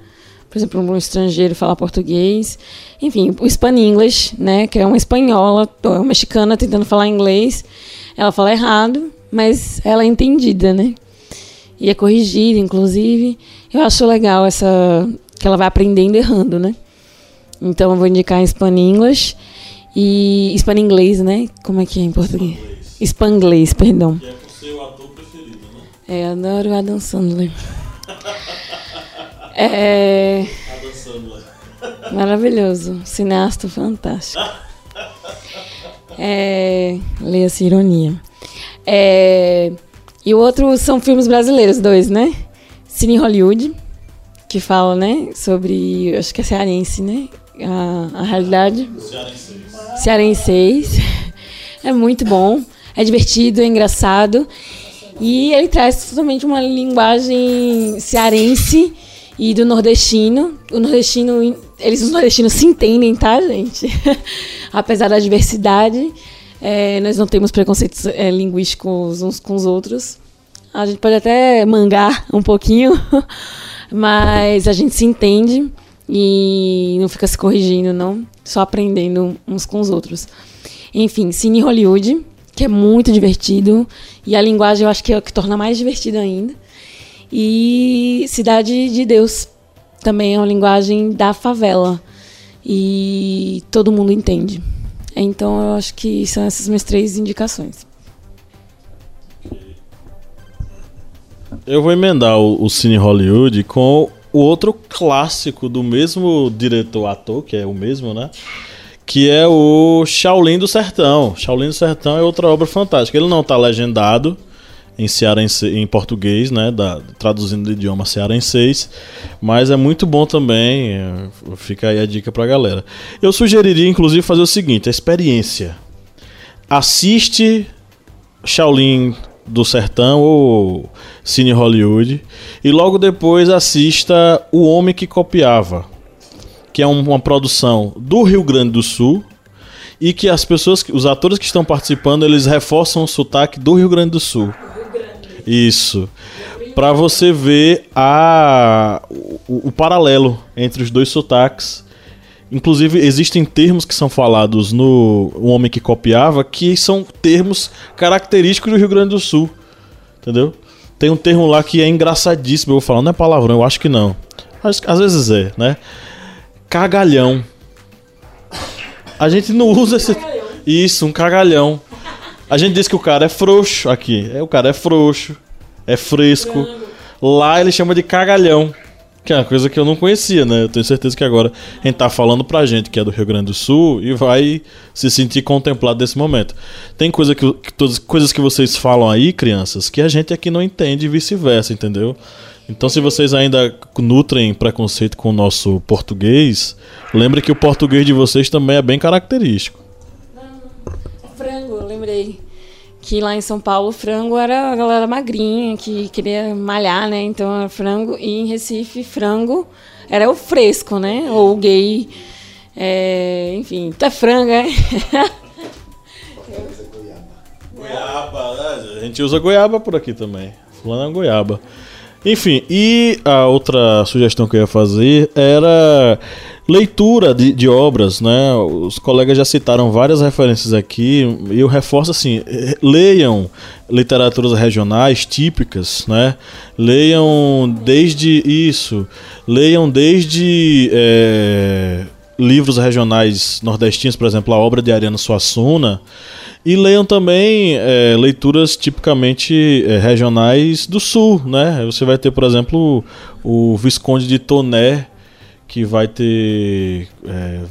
Por exemplo, um estrangeiro falar português. Enfim, o Span English, né, que é uma espanhola, ou uma mexicana tentando falar inglês. Ela fala errado, mas ela é entendida, né? E é corrigida, inclusive. Eu acho legal essa que ela vai aprendendo errando, né? Então eu vou indicar Span English e Span Inglês, né? Como é que é em português? Spanglês, perdão. Que é o seu ator preferido, né? É, adoro o Adam Sandler. É. Maravilhoso. Cineasta fantástico. É. Leia-se ironia. É. E o outro são filmes brasileiros, dois, né? Cine Hollywood, que fala, né, sobre. Acho que é cearense, né? A, a realidade. Cearense. É muito bom. É divertido, é engraçado. E ele traz totalmente uma linguagem cearense e do nordestino. O nordestino, eles os nordestinos se entendem, tá, gente? Apesar da diversidade, é, nós não temos preconceitos é, linguísticos uns com os outros. A gente pode até mangar um pouquinho, mas a gente se entende e não fica se corrigindo, não. Só aprendendo uns com os outros. Enfim, Cine Hollywood, que é muito divertido. E a linguagem eu acho que é o que torna mais divertido ainda. E Cidade de Deus, também é uma linguagem da favela. E todo mundo entende. Então eu acho que são essas minhas três indicações. Eu vou emendar o, o Cine Hollywood com o outro clássico do mesmo diretor-ator, que é o mesmo, né? Que é o Shaolin do Sertão. Shaolin do Sertão é outra obra fantástica. Ele não está legendado em cearense, em português, né, da, traduzindo do idioma cearense, mas é muito bom também. É, fica aí a dica pra galera. Eu sugeriria inclusive fazer o seguinte, a experiência. Assiste Shaolin do Sertão ou Cine Hollywood e logo depois assista O Homem que Copiava, que é uma produção do Rio Grande do Sul e que as pessoas, os atores que estão participando, eles reforçam o sotaque do Rio Grande do Sul. Isso. Para você ver a, o, o, paralelo entre os dois sotaques. Inclusive, existem termos que são falados no O Homem que Copiava que são termos característicos do Rio Grande do Sul. Entendeu? Tem um termo lá que é engraçadíssimo. Eu vou falar, não é palavrão, eu acho que não. Às, às vezes é, né? Cagalhão. A gente não usa esse. Isso, um cagalhão. A gente diz que o cara é frouxo aqui. É, o cara é frouxo, é fresco. Lá ele chama de cagalhão. Que é uma coisa que eu não conhecia, né? Eu tenho certeza que agora a gente tá falando pra gente que é do Rio Grande do Sul e vai se sentir contemplado nesse momento. Tem coisa que, que todas coisas que vocês falam aí, crianças, que a gente aqui não entende e vice-versa, entendeu? Então, se vocês ainda nutrem preconceito com o nosso português, lembre que o português de vocês também é bem característico lembrei que lá em São Paulo frango era a galera magrinha que queria malhar, né? Então era frango e em Recife frango era o fresco, né? Ou o gay, é, enfim, é frango, é? goiaba, né? A gente usa goiaba por aqui também. Fulano é goiaba. Enfim, e a outra sugestão que eu ia fazer era leitura de, de, obras, né? Os colegas já citaram várias referências aqui e eu reforço assim: leiam literaturas regionais típicas, né? Leiam desde isso, leiam desde é, livros regionais nordestinos, por exemplo, a obra de Ariano Suassuna. E leiam também é, leituras tipicamente é, regionais do sul, né? Você vai ter, por exemplo, o Visconde de Toné, que vai ter é,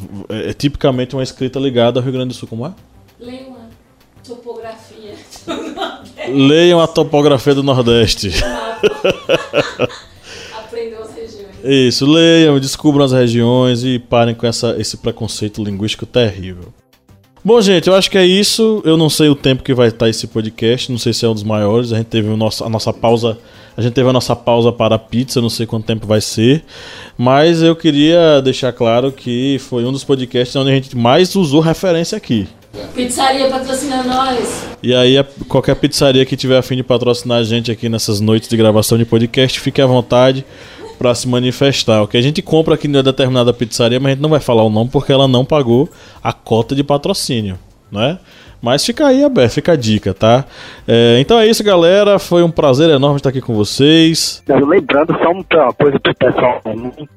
é, tipicamente uma escrita ligada ao Rio Grande do Sul, como é? Leiam a topografia do Nordeste. Leiam a topografia do Nordeste. Aprendam as regiões. Isso, leiam, descubram as regiões e parem com essa, esse preconceito linguístico terrível. Bom, gente, eu acho que é isso. Eu não sei o tempo que vai estar esse podcast. Não sei se é um dos maiores. A gente teve o nosso, a nossa pausa. A gente teve a nossa pausa para a pizza. Não sei quanto tempo vai ser. Mas eu queria deixar claro que foi um dos podcasts onde a gente mais usou referência aqui. Pizzaria patrocina nós. E aí, qualquer pizzaria que tiver a fim de patrocinar a gente aqui nessas noites de gravação de podcast, fique à vontade para se manifestar. O que a gente compra aqui em determinada pizzaria, mas a gente não vai falar o nome porque ela não pagou a cota de patrocínio, né? Mas fica aí aberto, fica a dica, tá? É, então é isso, galera. Foi um prazer enorme estar aqui com vocês. Lembrando só uma coisa pro pessoal,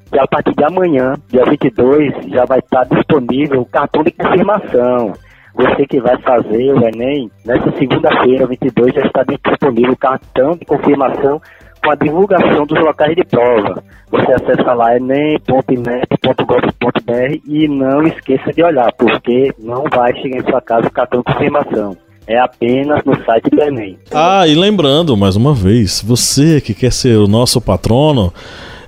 que a partir de amanhã, dia 22, já vai estar disponível o cartão de confirmação. Você que vai fazer o Enem, nessa segunda-feira, 22, já está disponível o cartão de confirmação com a divulgação dos locais de prova. Você acessa lá enem.inep.gov.br e não esqueça de olhar, porque não vai chegar em sua casa o cartão de confirmação. É apenas no site do Enem. Ah, e lembrando, mais uma vez, você que quer ser o nosso patrono,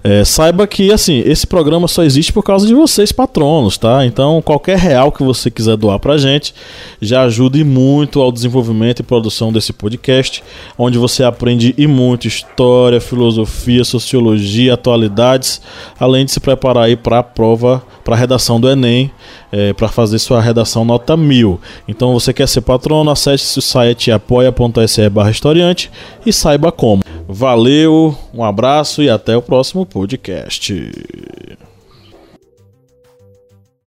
é, saiba que assim esse programa só existe por causa de vocês patronos, tá? Então qualquer real que você quiser doar pra gente já ajude muito ao desenvolvimento e produção desse podcast, onde você aprende e muito história, filosofia, sociologia, atualidades, além de se preparar aí para a prova, para a redação do Enem, é, para fazer sua redação nota mil. Então você quer ser patrono, acesse o site apoia.se/historiante e saiba como. Valeu, um abraço e até o próximo podcast.